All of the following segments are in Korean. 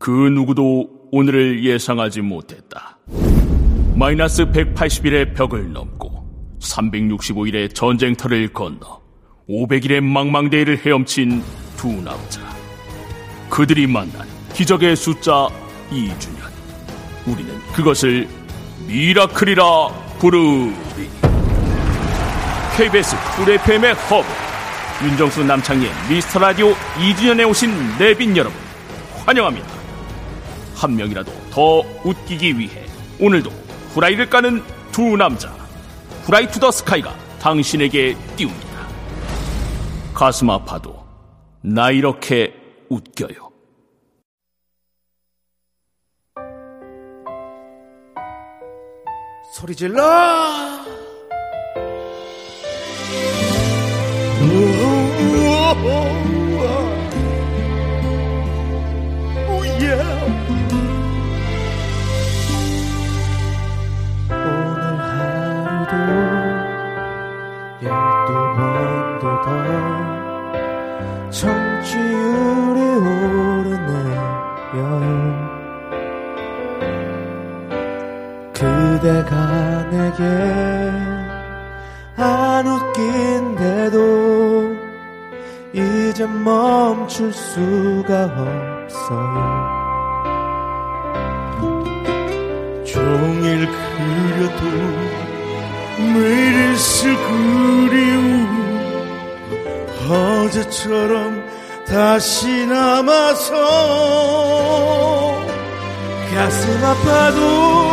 그 누구도 오늘을 예상하지 못했다. 마이너스 180일의 벽을 넘고 365일의 전쟁터를 건너 500일의 망망대해를 헤엄친 두 남자. 그들이 만난 기적의 숫자 2주년. 우리는 그것을 miracle이라 부르리. KBS Cool FM의 허브. 윤정수 남창희의 미스터 라디오 2주년에 오신 내빈 여러분. 환영합니다. 한 명이라도 더 웃기기 위해 오늘도 후라이를 까는 두 남자 후라이 to the sky가 당신에게 띄웁니다. 가슴 아파도 나 이렇게 웃겨요. 소리 질러! 오늘 그대가 내게 안 웃긴데도 이제 멈출 수가 없어요. 종일 그려도 매일 있을 그리움 어제처럼 다시 남아서 가슴 아파도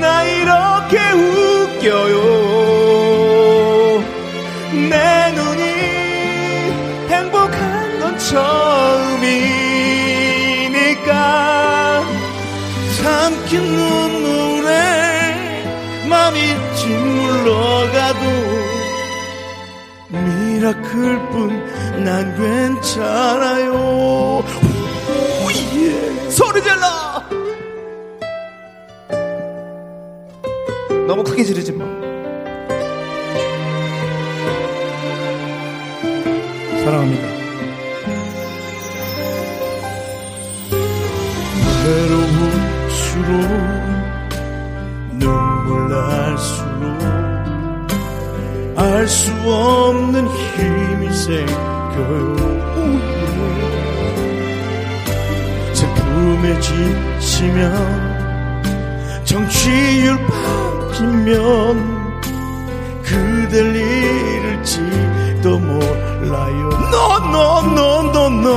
나 이렇게 웃겨요. 내 눈이 행복한 건 처음이니까. 삼킨 눈물에 맘이 짓물러가도 miracle 뿐 난 괜찮아요. 오 예. 소리 질러 너무 크게 지르지 마. 사랑합니다. 외로울수록 눈물 날수록 알 수 없는 힘이 생겨요. 제품에 지치면 정치율 바 뀌면 그댈 잃을지도 몰라요. No no no no no.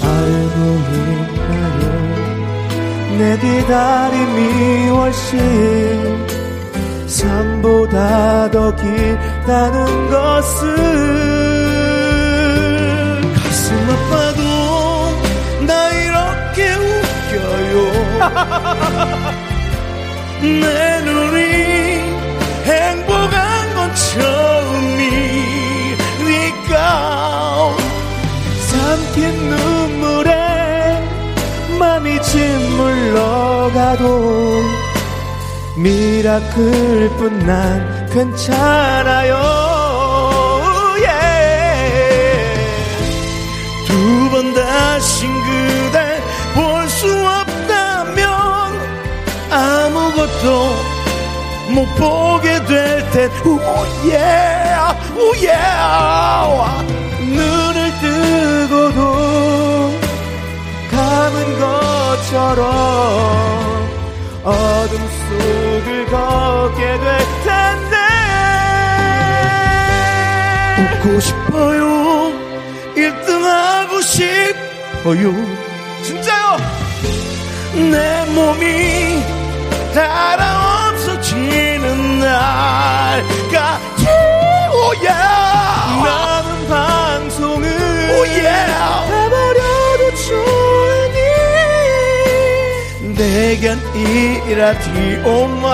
알고 있나요. 내 기다림이 훨씬 삶보다 더 길다는 것을 가슴 아파도 나 이렇게 웃겨요 내 눈이 행복한 건 처음이니까. 삼킨 눈물에 맘이 짓물러가도 miracle 뿐 난 괜찮아요. 두 번 다신 그댈 아무것도 못 보게 될텐 오예 오예 눈을 뜨고도 감은 것처럼 어둠 속을 걷게 될 텐데. 웃고 싶어요. 1등 하고 싶어요. 진짜요? 내 몸이 달아 없어지는 날까지 오예 나는 방송을 오예 해버려도 좋으니 내겐 이 라디오만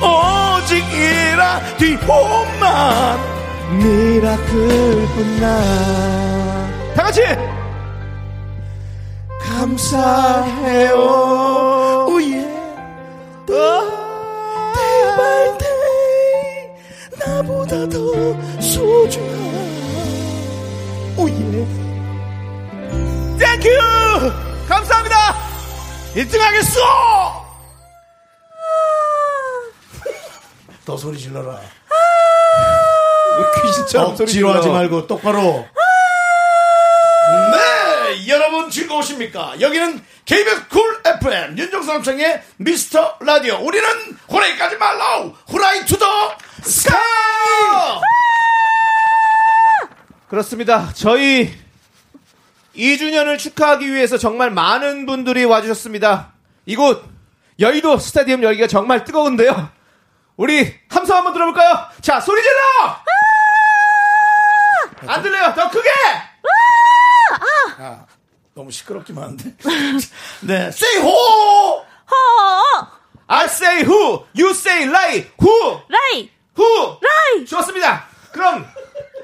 오직 이 라디오만. miracle뿐 나. 다같이. 감사해요 day by day 나보다 더 소중한 oh yeah thank you 감사합니다. 1등 하겠어 더 소리 질러라. 귀신처럼 어, 지루하지 말고 똑바로 즐거우십니까 여기는 KBS Cool FM 윤정수 남창희의 미스터 라디오 우리는 후라이까지 말로 후라이 to the sky 그렇습니다. 저희 2주년을 축하하기 위해서 정말 많은 분들이 와주셨습니다. 이곳 여의도 스타디움 열기가 정말 뜨거운데요. 우리 함성 한번 들어볼까요? 자, 소리 질러! 안 들려요. 더 크게! 너무 시끄럽기만 한데. 네 say ho I say who, you say lie, who, 라이 who. 라이 좋습니다. 그럼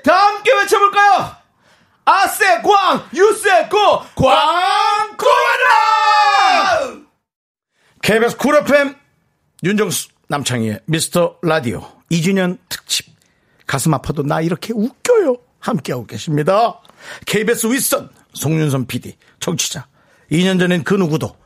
다 함께 외쳐볼까요? I say 광, you say 고, 광고하라! KBS Cool FM 윤정수 남창희의 미스터 라디오. 2주년 특집. 가슴 아파도 나 이렇게 웃겨요. 함께하고 계십니다. KBS 윗선 송윤선 PD 정치자 2년 전엔 그 누구도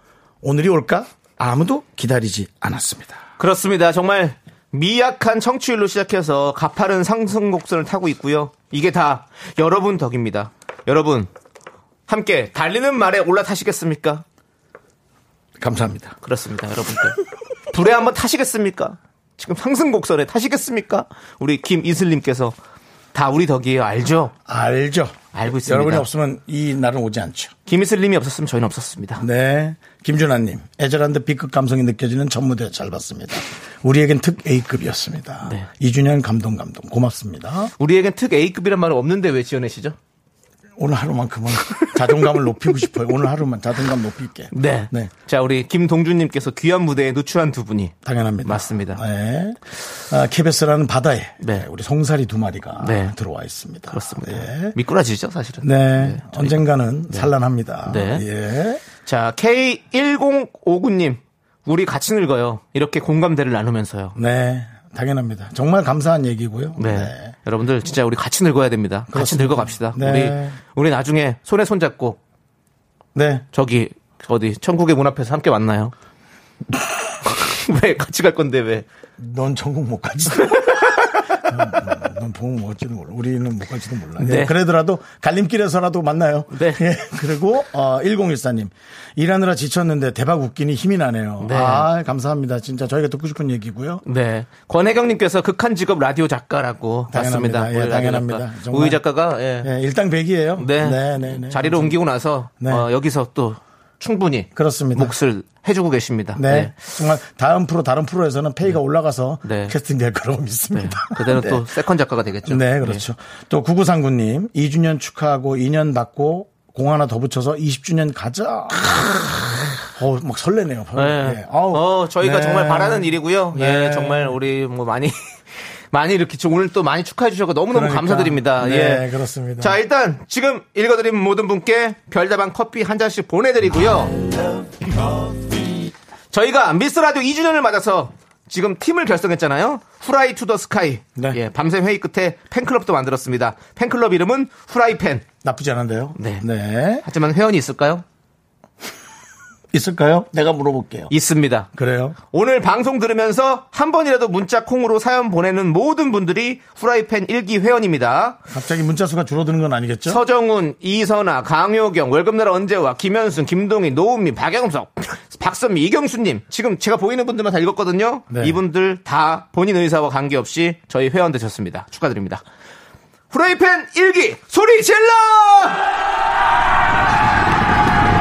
오늘이 올까 아무도 기다리지 않았습니다 그렇습니다. 정말 미약한 청취율로 시작해서 가파른 상승 곡선을 타고 있고요. 이게 다 여러분 덕입니다. 여러분 함께 달리는 말에 올라타시겠습니까? 감사합니다 그렇습니다, 여러분들. 불에 한번 타시겠습니까? 지금 상승 곡선에 타시겠습니까? 우리 김이슬님께서 다 우리 덕이에요. 알죠? 알죠 알고 있습니다. 여러분이 없으면 이 날은 오지 않죠 김이슬님이 없었으면 저희는 없었습니다. 네 김준하님 애절한데 B급 감성이 느껴지는 첫 무대 잘 봤습니다 우리에겐 특 A급이었습니다 네. 2주년 감동 감동 고맙습니다 우리에겐 특 A급이란 말은 없는데 왜 지어내시죠? 오늘 하루만큼은 자존감을 높이고 싶어요. 오늘 하루만 자존감 높일게. 네. 네. 자, 우리 김동준님께서 귀한 무대에 누추한 두 분이 당연합니다. 맞습니다. 네. 아, KBS라는 바다에 네. 우리 송사리 두 마리가 네. 들어와 있습니다. 그렇습니다. 예. 미꾸라지죠, 사실은. 네. 저희- 언젠가는 산란합니다. 네. 예. 자, K1059님. 우리 같이 늙어요. 이렇게 공감대를 나누면서요. 네. 당연합니다. 정말 감사한 얘기고요. 네. 여러분들 진짜 우리 같이 늙어야 됩니다. 같이 그렇습니다. 늙어 갑시다. 네. 우리 우리 나중에 손에 손 잡고 네. 저기 어디 천국의 문 앞에서 함께 만나요. 왜 같이 갈 건데 왜? 넌 전국 못 가지. 넌 보면 못 갈지도 몰라. 우리는 못 갈지도 몰라. 네. 예, 그래더라도 갈림길에서라도 만나요. 네. 예, 그리고 어, 1014님 일하느라 지쳤는데 대박 웃기니 힘이 나네요. 네. 아 감사합니다. 진짜 저희가 듣고 싶은 얘기고요. 네. 권혜경님께서 극한 직업 라디오 작가라고 당연합니다. 봤습니다. 예, 당연합니다. 작가. 우희 작가가 예. 예, 일당백이에요. 네. 네, 네, 네. 자리를 옮기고 나서 네. 어, 여기서 또 충분히 그렇습니다. 몫을 해주고 계십니다. 네. 정말 다음 프로 다른 프로에서는 pay가 올라가서 네. 캐스팅 될 거라고 네. 믿습니다. 그대는 네. 또 second 작가가 되겠죠. 네, 그렇죠. 또 9939님 2주년 축하하고 2년 받고 공 하나 더 붙여서 20주년 가자. 어, 막 설레네요. 네. 예. 아우, 어, 저희가 네. 정말 바라는 일이고요. 네. 예, 정말 우리 뭐 많이 많이 이렇게 좀 오늘 또 많이 축하해 주셔서 너무너무 그러니까. 감사드립니다. 네, 예. 그렇습니다. 자, 일단 지금 읽어드린 모든 분께 별다방 커피 한 잔씩 보내드리고요. 저희가 미스터 라디오 2주년을 맞아서 지금 팀을 결성했잖아요. 후라이 to the Sky. 네. 예, 밤샘 회의 끝에 팬클럽도 만들었습니다. 팬클럽 이름은 후라이팬. 나쁘지 않은데요. 네. 네. 하지만 회원이 있을까요? 있을까요? 내가 물어볼게요. 있습니다. 그래요? 오늘 방송 들으면서 한 번이라도 문자 콩으로 사연 보내는 모든 분들이 후라이팬 1기 회원입니다. 갑자기 문자 수가 줄어드는 건 아니겠죠? 서정훈, 이선아, 강효경, 월급날 언제와, 김현순, 김동희, 노은미, 박영석, 박선미, 이경수님. 지금 제가 보이는 분들만 다 읽었거든요. 네. 이분들 다 본인 의사와 관계없이 저희 회원 되셨습니다. 축하드립니다. 후라이팬 1기 소리 질러!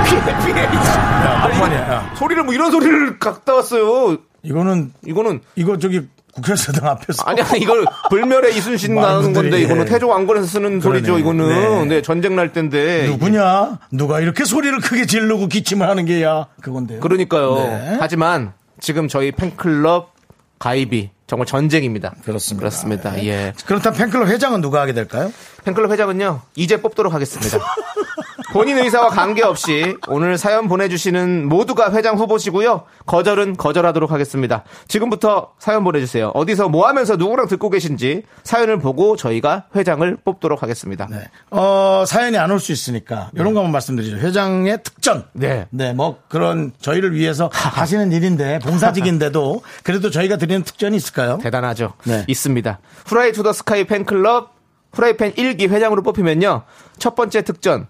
피해, 피해. 야, 아니야. 야, 소리를 뭐 이런 소리를 갖다 왔어요. 이거는 이거는 이거 저기 국회의사당 앞에서. 아니, 아니, 이걸 불멸의 이순신 나오는 건데, 이거는 예. 태조 왕건에서 쓰는 소리죠, 이거는. 네. 네. 전쟁 날 때인데. 누구냐? 누가 이렇게 소리를 크게 지르고 기침을 하는 게야? 그건데요. 그러니까요. 네. 하지만 지금 저희 팬클럽 가입이 정말 전쟁입니다. 그렇습니다. 그렇습니다. 예. 그렇다면 팬클럽 회장은 누가 하게 될까요? 팬클럽 회장은요, 이제 뽑도록 하겠습니다. 본인 의사와 관계없이 오늘 사연 보내주시는 모두가 회장 후보시고요. 거절은 거절하도록 하겠습니다. 지금부터 사연 보내주세요. 어디서 뭐 하면서 누구랑 듣고 계신지 사연을 보고 저희가 회장을 뽑도록 하겠습니다. 네. 어, 사연이 안 올 수 있으니까 이런 거 한번 말씀드리죠. 회장의 특전. 네. 네, 뭐 그런 저희를 위해서 하시는 일인데 봉사직인데도 그래도 저희가 드리는 특전이 있을까요? 대단하죠. 네. 있습니다. 후라이 to the Sky 팬클럽 후라이팬 1기 회장으로 뽑히면요. 첫 번째 특전.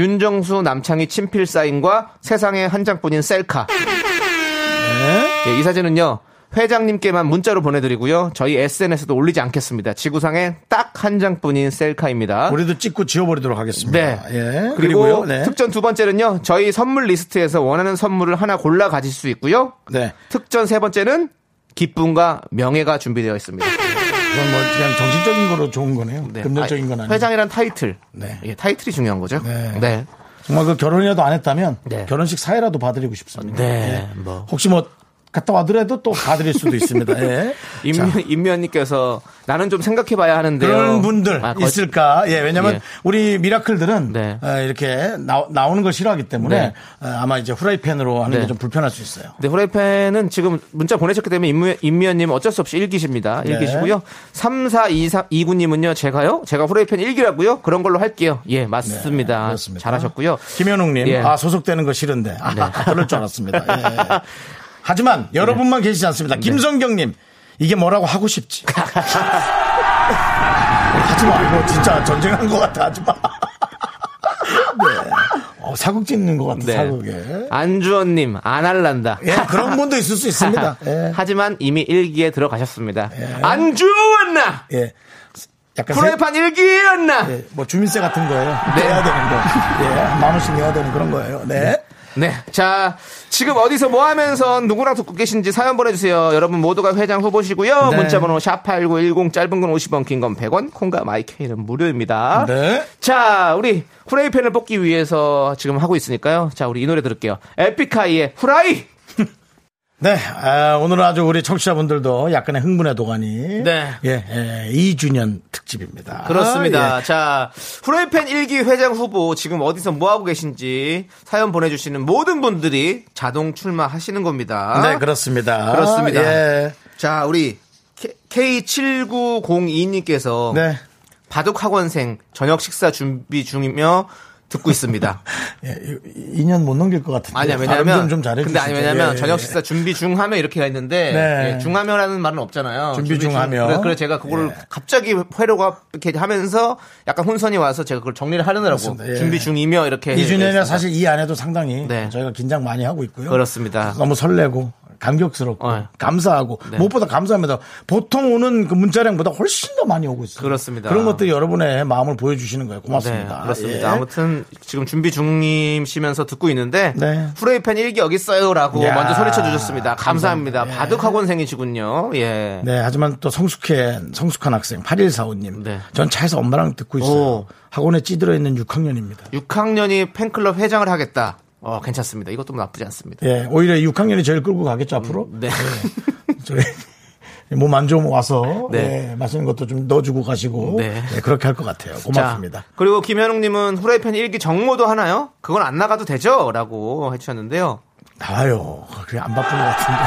윤정수 남창희 친필 사인과 세상에 한 장뿐인 셀카. 예, 이 사진은요. 회장님께만 문자로 보내드리고요. 저희 SNS도 올리지 않겠습니다. 지구상에 딱 한 장뿐인 셀카입니다. 우리도 찍고 지워버리도록 하겠습니다. 네. 예. 그리고 그리고요. 네. 특전 두 번째는요. 저희 선물 리스트에서 원하는 선물을 하나 골라 가질 수 있고요. 네. 특전 세 번째는 기쁨과 명예가 준비되어 있습니다. 그건 뭐 그냥 정신적인 거로 좋은 거네요. 네. 금전적인 건 아니, 아니고. 회장이란 타이틀. 네. 예, 타이틀이 중요한 거죠. 네. 네. 정말 그 결혼이라도 안 했다면 네. 결혼식 사회라도 봐드리고 싶습니다. 네, 예. 뭐. 혹시 뭐 갔다 와더라도 또 봐드릴 수도 있습니다. 예. 임면, 임면님께서 나는 좀 생각해봐야 하는데요. 그런 분들 아, 거- 있을까? 예, 왜냐면 예. 우리 미라클들은 네. 어, 이렇게 나, 오는 걸 싫어하기 때문에 네. 어, 아마 이제 후라이팬으로 하는 네. 게좀 불편할 수 있어요. 네, 후라이팬은 지금 문자 보내셨기 때문에 임면, 임면님 어쩔 수 없이 일기십니다. 네. 일기시고요. 342329님은요, 제가요? 제가 후라이팬 일기라고요? 그런 걸로 할게요. 예, 맞습니다. 네, 그렇습니다. 잘하셨고요. 김현웅님, 예. 아 소속되는 거 싫은데, 아, 그럴 줄 알았습니다. 예. 하지만 여러분만 계시지 않습니다. 네. 김성경님, 이게 뭐라고 하고 싶지. 하지 마, 이거 진짜 전쟁한 것 같아, 하지 마. 네. 어, 사극 짓는 것 같아, 네. 사극에. 안주원님, 안 할란다. 예, 그런 분도 있을 수 있습니다. 예. 하지만 이미 일기에 들어가셨습니다. 안주원나! 예. 약간 세- 후라이팬 일기였나? 예, 뭐 주민세 같은 거예요. 네. 내야 되는 거. 예, 만 원씩 내야 되는 그런 거예요. 네. 네. 자, 지금 어디서 뭐 하면서 누구랑 듣고 계신지 사연 보내주세요. 여러분 모두가 회장 후보시고요. 네. 문자번호 샵8910 짧은 건 50원, 긴 건 100원, 콩과 마이케이는 무료입니다. 네. 자, 우리 후라이팬을 뽑기 위해서 지금 하고 있으니까요. 자, 우리 이 노래 들을게요. 에픽하이의 후라이! 네, 아, 오늘은 아주 우리 청취자분들도 약간의 흥분의 도가니. 네. 예, 예, 2주년 특집입니다. 그렇습니다. 예. 자, 후라이팬 1기 회장 후보 지금 어디서 뭐 하고 계신지 사연 보내주시는 모든 분들이 자동 출마하시는 겁니다. 네, 그렇습니다. 그렇습니다. 예. 자, 우리 K7902님께서 네. 바둑학원생 저녁 식사 준비 중이며 듣고 있습니다. 예, 2년 못 넘길 것 같은데. 아니야, 왜냐면. 좀, 좀 잘해주시죠. 근데 아니, 왜냐면 예, 저녁 예. 식사 준비 중 하면 이렇게 가 있는데. 네. 예, 중하며라는 말은 없잖아요. 준비 중 하며. 그래, 그래 제가 그거를 예. 갑자기 회로가 이렇게 하면서 약간 혼선이 와서 제가 그걸 정리를 하느라고. 예. 준비 중이며 이렇게. 2주년이라 했습니다. 사실 이 안에도 상당히 네. 저희가 긴장 많이 하고 있고요. 그렇습니다. 너무 설레고 감격스럽고 어. 감사하고 네. 무엇보다 감사합니다. 보통 오는 그 문자량보다 훨씬 더 많이 오고 있어요. 그렇습니다. 그런 것들이 여러분의 마음을 보여주시는 거예요. 고맙습니다. 네, 그렇습니다. 예. 아무튼 지금 준비 중이시면서 듣고 있는데 네. 후라이팬 일기 여기 있어요라고 야, 먼저 소리쳐 주셨습니다. 감사합니다. 감사합니다. 예. 바둑 학원생이시군요. 예. 네, 하지만 또 성숙한, 성숙한 학생, 8145님. 네. 전 차에서 엄마랑 듣고 있어요. 오. 학원에 찌들어 있는 6학년입니다. 6학년이 팬클럽 회장을 하겠다. 어, 괜찮습니다. 이것도 나쁘지 않습니다. 예, 오히려 6학년이 제일 끌고 가겠죠, 앞으로? 네. 저희 몸 안 좋으면 와서 네. 예, 맛있는 것도 좀 넣어주고 가시고 네. 예, 그렇게 할 것 같아요. 고맙습니다. 자, 그리고 김현웅님은 후라이팬 일기 정모도 하나요? 그건 안 나가도 되죠? 라고 해주셨는데요. 나와요. 그게 안 바쁜 것 같은데.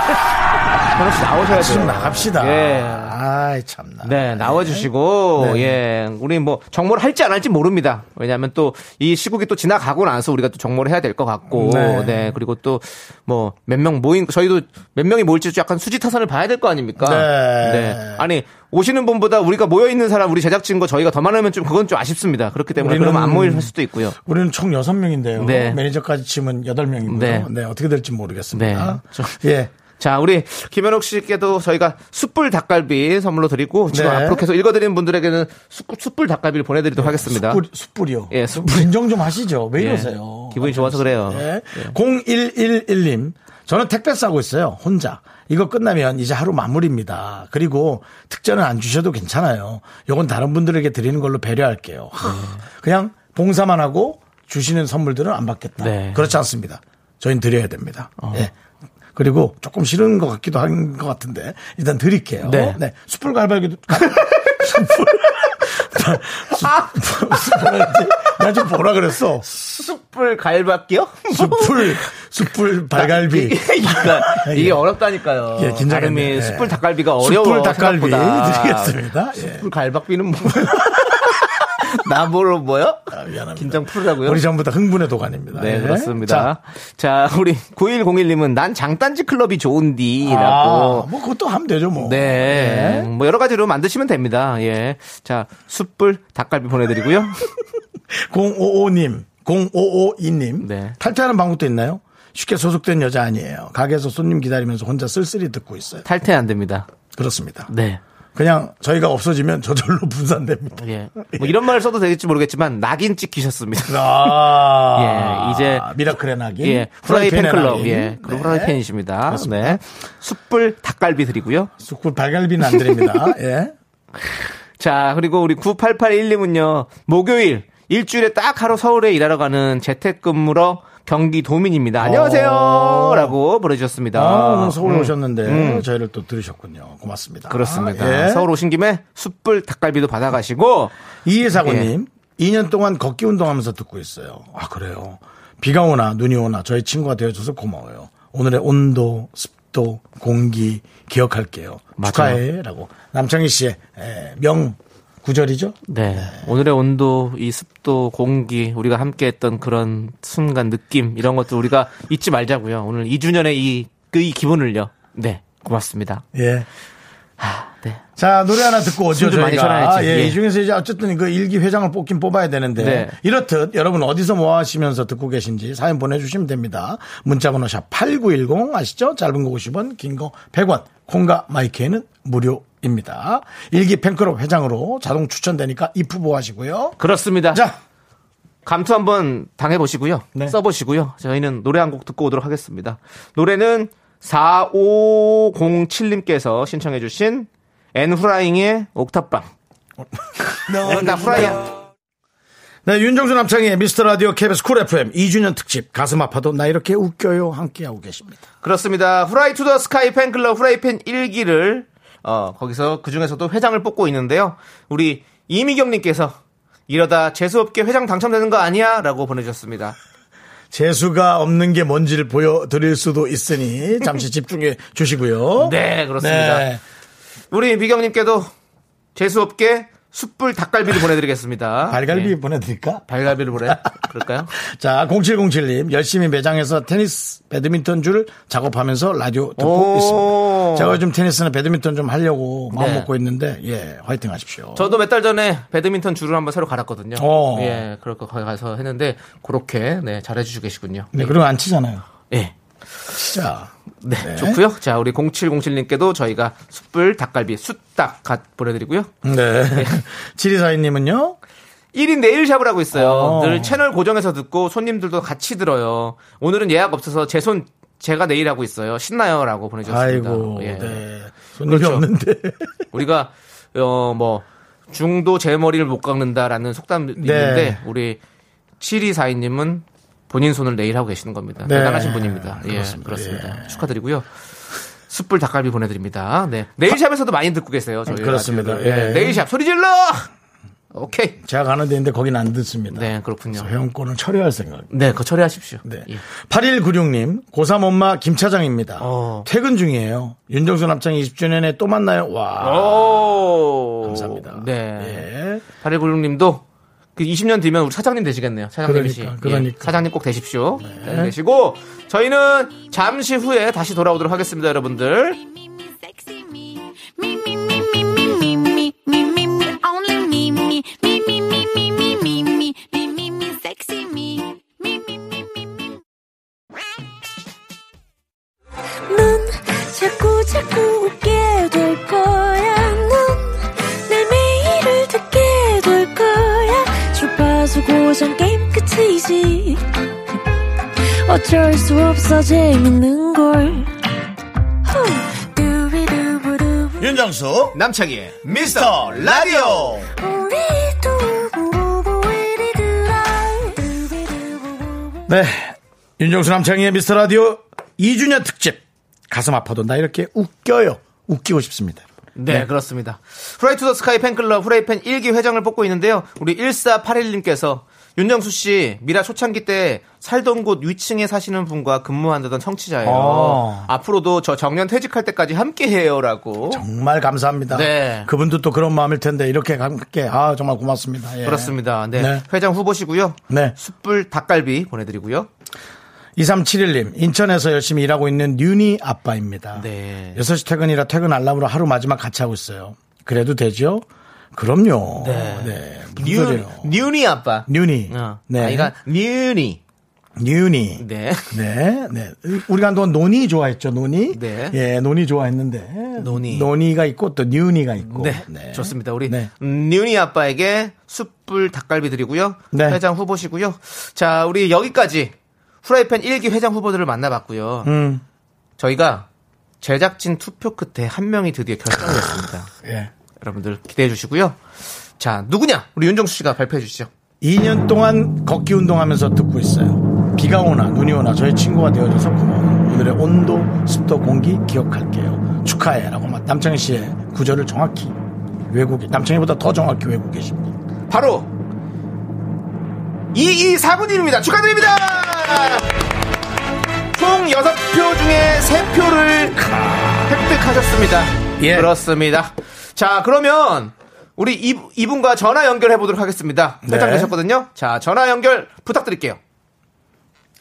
씨 나오셔야 돼요. 좀 나갑시다. 예. 아이, 참나. 네, 나와주시고, 네. 예, 우리 뭐, 정모를 할지 안 할지 모릅니다. 왜냐하면 또, 이 시국이 또 지나가고 나서 우리가 또 정모를 해야 될 것 같고, 네. 네. 그리고 또, 뭐, 몇 명 모인, 저희도 몇 명이 모일지 좀 약간 수지타산을 봐야 될 거 아닙니까? 네. 아니, 오시는 분보다 우리가 모여 있는 사람, 우리 제작진과 저희가 더 많으면 좀 그건 좀 아쉽습니다. 그렇기 때문에 우리는- 그러면 안 모일 수도 있고요. 우리는 총 6명인데요. 네. 매니저까지 치면 8명이고요. 네. 네. 어떻게 될지 모르겠습니다. 네. 저- 예. 자, 우리 김현옥 씨께도 저희가 숯불 닭갈비 선물로 드리고 지금 네. 앞으로 계속 읽어드리는 분들에게는 숯, 숯불 닭갈비를 보내드리도록 하겠습니다. 숯불, 숯불이요. 예, 숯불. 진정 좀 하시죠. 왜 예. 이러세요? 기분이 좋아서 그래요. 예. 0111님. 저는 택배 싸고 있어요. 혼자. 이거 끝나면 이제 하루 마무리입니다. 그리고 특전은 안 주셔도 괜찮아요. 요건 다른 분들에게 드리는 걸로 배려할게요. 하, 그냥 봉사만 하고 주시는 선물들은 안 받겠다. 네. 그렇지 않습니다. 저희는 드려야 됩니다. 예. 그리고 조금 싫은 것 같기도 한 것 같은데 일단 드릴게요. 네. 숯불 갈발기도 숯불 나좀 뭐라 그랬어? 숯불 갈바끼요? 숯불 숯불 발갈비. 그러니까 이게 어렵다니까요. 예, 긴장했네. 발음이 예. 숯불 닭갈비가 어려워. 숯불 닭갈비 생각보다. 드리겠습니다. 예. 숯불 갈박비는 뭐? 나보로 뭐요? 아, 미안합니다. 긴장 풀으라고요? 우리 전부 다 흥분의 도가니입니다. 네, 예. 그렇습니다. 자, 우리 9101님은 난 장단지 클럽이 자, 좋은디라고. 아, 뭐 그것도 하면 되죠, 뭐. 네. 뭐 여러 가지로 만드시면 됩니다. 예. 자, 숯불 닭갈비 보내드리고요. 055님, 0552님. 네. 탈퇴하는 방법도 있나요? 쉽게 소속된 여자 아니에요. 가게에서 손님 기다리면서 혼자 쓸쓸히 듣고 있어요. 탈퇴 안 됩니다. 그렇습니다. 네. 그냥 저희가 없어지면 저절로 분산됩니다. 예. 뭐 이런 말을 써도 되겠지 모르겠지만 낙인 찍히셨습니다. 아, 예, 이제 미라클의 낙인. 예. 프라이팬 프라이팬의 클럽. 예. 그 네. 프라이팬이십니다. 그렇습니다. 네. 숯불 닭갈비 드리고요. 숯불 발갈비는 안 드립니다. 예. 자, 그리고 우리 9881님은요, 목요일, 일주일에 딱 하루 서울에 일하러 가는 재택근무러 경기 도민입니다. 안녕하세요! 어. 라고 보내주셨습니다. 아, 서울 음, 오셨는데 저희를 또 들으셨군요. 고맙습니다. 그렇습니다. 예. 서울 오신 김에 숯불 닭갈비도 받아가시고, 이해사고님, 2년 동안 걷기 운동하면서 듣고 있어요. 아, 그래요. 비가 오나 눈이 오나 저희 친구가 되어줘서 고마워요. 오늘의 온도, 습도, 공기 기억할게요. 맞아요. 축하해. 라고. 남창희 씨의 에, 명 구절이죠? 네. 오늘의 온도, 이 습도, 공기, 우리가 함께 했던 그런 순간 느낌, 이런 것들 우리가 잊지 말자고요. 오늘 2주년의 이, 그 이 기분을요. 네. 고맙습니다. 예. 아, 네. 자, 노래 하나 듣고 오죠, 저희가. 쉬어야지. 예, 예. 이 중에서 이제 어쨌든 그 일기 회장을 뽑긴 뽑아야 되는데. 네. 이렇듯 여러분 어디서 뭐 하시면서 듣고 계신지 사연 보내주시면 됩니다. 문자번호 샵 8910 아시죠? 짧은 거 50원, 긴 거 100원. 콩과 마이크에는 무료 입니다. 일기 팬클럽 회장으로 자동 추천되니까 입 후보 하시고요. 그렇습니다. 자, 감투 한번 당해보시고요. 네. 써보시고요. 저희는 노래 한 곡 듣고 오도록 하겠습니다. 노래는 4507님께서 신청해주신 엔후라잉의 옥탑방. 오늘 나 후라이야. 네, 윤정수 남창희의 미스터 라디오 KBS Cool FM 2주년 특집 가슴 아파도 나 이렇게 웃겨요 함께하고 계십니다. 그렇습니다. 후라이 to the Sky 팬클럽 후라이 팬 1기를 어, 거기서 그 중에서도 회장을 뽑고 있는데요. 우리 이미경님께서 이러다 재수없게 회장 당첨되는 거 아니야? 라고 보내주셨습니다. 재수가 없는 게 뭔지를 보여드릴 수도 있으니 잠시 집중해 주시고요. 네, 그렇습니다. 네. 우리 미경님께도 재수없게 숯불 닭갈비를 보내드리겠습니다. 발갈비 네. 보내드릴까? 발갈비를 보내? 그럴까요? 자, 0707님, 열심히 매장에서 테니스, 배드민턴 줄 작업하면서 라디오 듣고 오. 있습니다. 제가 요즘 테니스나 배드민턴 좀 하려고 마음 네. 먹고 있는데, 예, 화이팅 하십시오. 저도 몇 달 전에 배드민턴 줄을 한번 새로 갈았거든요. 어. 예, 그렇게 거기 가서 했는데, 그렇게, 네, 잘해주시고 계시군요. 네, 그리고 안 치잖아요. 예. 진 짜. 네, 좋고요. 자, 우리 0707님께도 저희가 숯불 닭갈비 숯닭 갓 보내드리고요. 네. 7242님은요? 1인 네일샵을 하고 있어요. 어. 늘 채널 고정해서 듣고 손님들도 같이 들어요. 오늘은 예약 없어서 제 손 제가 네일 하고 있어요. 신나요? 라고 보내주셨습니다. 아이고, 예. 네. 손님이 그렇죠. 없는데. 우리가 어 뭐 중도 제 머리를 못 깎는다라는 속담이 있는데 우리 7242님은 본인 손을 네일 하고 계시는 겁니다. 네. 대단하신 분입니다. 예, 그렇습니다. 그렇습니다. 축하드리고요. 숯불 닭갈비 보내드립니다. 네. 네일샵에서도 많이 듣고 계세요. 저희 그렇습니다. 라디오를. 예. 예. 네일샵 소리 질러! 오케이. 제가 가는 데인데 거긴 안 듣습니다. 네, 그렇군요. 회원권을 처리할 생각. 네, 그거 처리하십시오. 네. 예. 8196님, 고3 엄마 김차장입니다. 어. 퇴근 중이에요. 윤정수 남창 20주년에 또 만나요. 와. 오. 감사합니다. 네. 예. 8196님도 그 20년 뒤면 우리 사장님 되시겠네요. 사장님이시. 그러니까, 예, 그러니까. 사장님 꼭 되십시오. 네. 되시고 저희는 잠시 후에 다시 돌아오도록 하겠습니다, 여러분들. me, me, me, 고정 게임 끝이지. 어쩔 수 없어 재밌는 걸. 후. 윤정수 남창희의 미스터 라디오. 네 윤정수 남창희의 미스터 라디오 2주년 특집 가슴 아파도 나 이렇게 웃겨요 웃기고 싶습니다 네, 그렇습니다. 후라이 to the Sky 팬클럽 후라이팬 1기 회장을 뽑고 있는데요. 우리 1481님께서 윤정수 씨, 미라 초창기 때 살던 곳 위층에 사시는 분과 근무한다던 청취자예요. 어. 앞으로도 저 정년 퇴직할 때까지 함께 해요라고. 정말 감사합니다 네. 그분도 또 그런 마음일 텐데 이렇게 함께 아 정말 고맙습니다 예. 그렇습니다. 네. 네. 회장 후보시고요. 네. 숯불 닭갈비 보내드리고요. 2371님, 인천에서 열심히 일하고 있는 뉴니 아빠입니다. 네. 6시 퇴근이라 퇴근 알람으로 하루 마지막 같이 하고 있어요. 그래도 되죠? 그럼요. 네. 무슨 뉴? 뉴니 아빠. 뉴니. 어. 네. 아이가 뉴니. 뉴니. 네. 네, 네. 우리가 한동안 노니 좋아했죠, 노니. 네. 예, 노니 좋아했는데. 노니. 노니가 있고 또 뉴니가 있고. 네, 좋습니다. 우리 네. 음, 뉴니 아빠에게 숯불 닭갈비 드리고요. 네. 회장 후보시고요. 자, 우리 여기까지 프라이팬 1기 회장 후보들을 만나봤고요. 음, 저희가 제작진 투표 끝에 한 명이 드디어 결정됐습니다. 예. 여러분들 기대해 주시고요. 자, 누구냐? 우리 윤정수 씨가 발표해 주시죠. 2년 동안 걷기 운동하면서 듣고 있어요. 비가 오나 눈이 오나 저의 친구가 되어줘서 고마워요. 오늘의 온도, 습도, 공기 기억할게요. 축하해. 라고 막 남창희 씨의 구절을 정확히 외국에, 남창희보다 더 정확히 외우고 계십니다. 바로 2249님입니다. 축하드립니다. 총 6표 중에 3표를 획득하셨습니다. 예. 그렇습니다. 자, 그러면 우리 이, 이분과 전화 연결해 보도록 하겠습니다. 네. 회장되셨거든요. 자, 전화 연결 부탁드릴게요.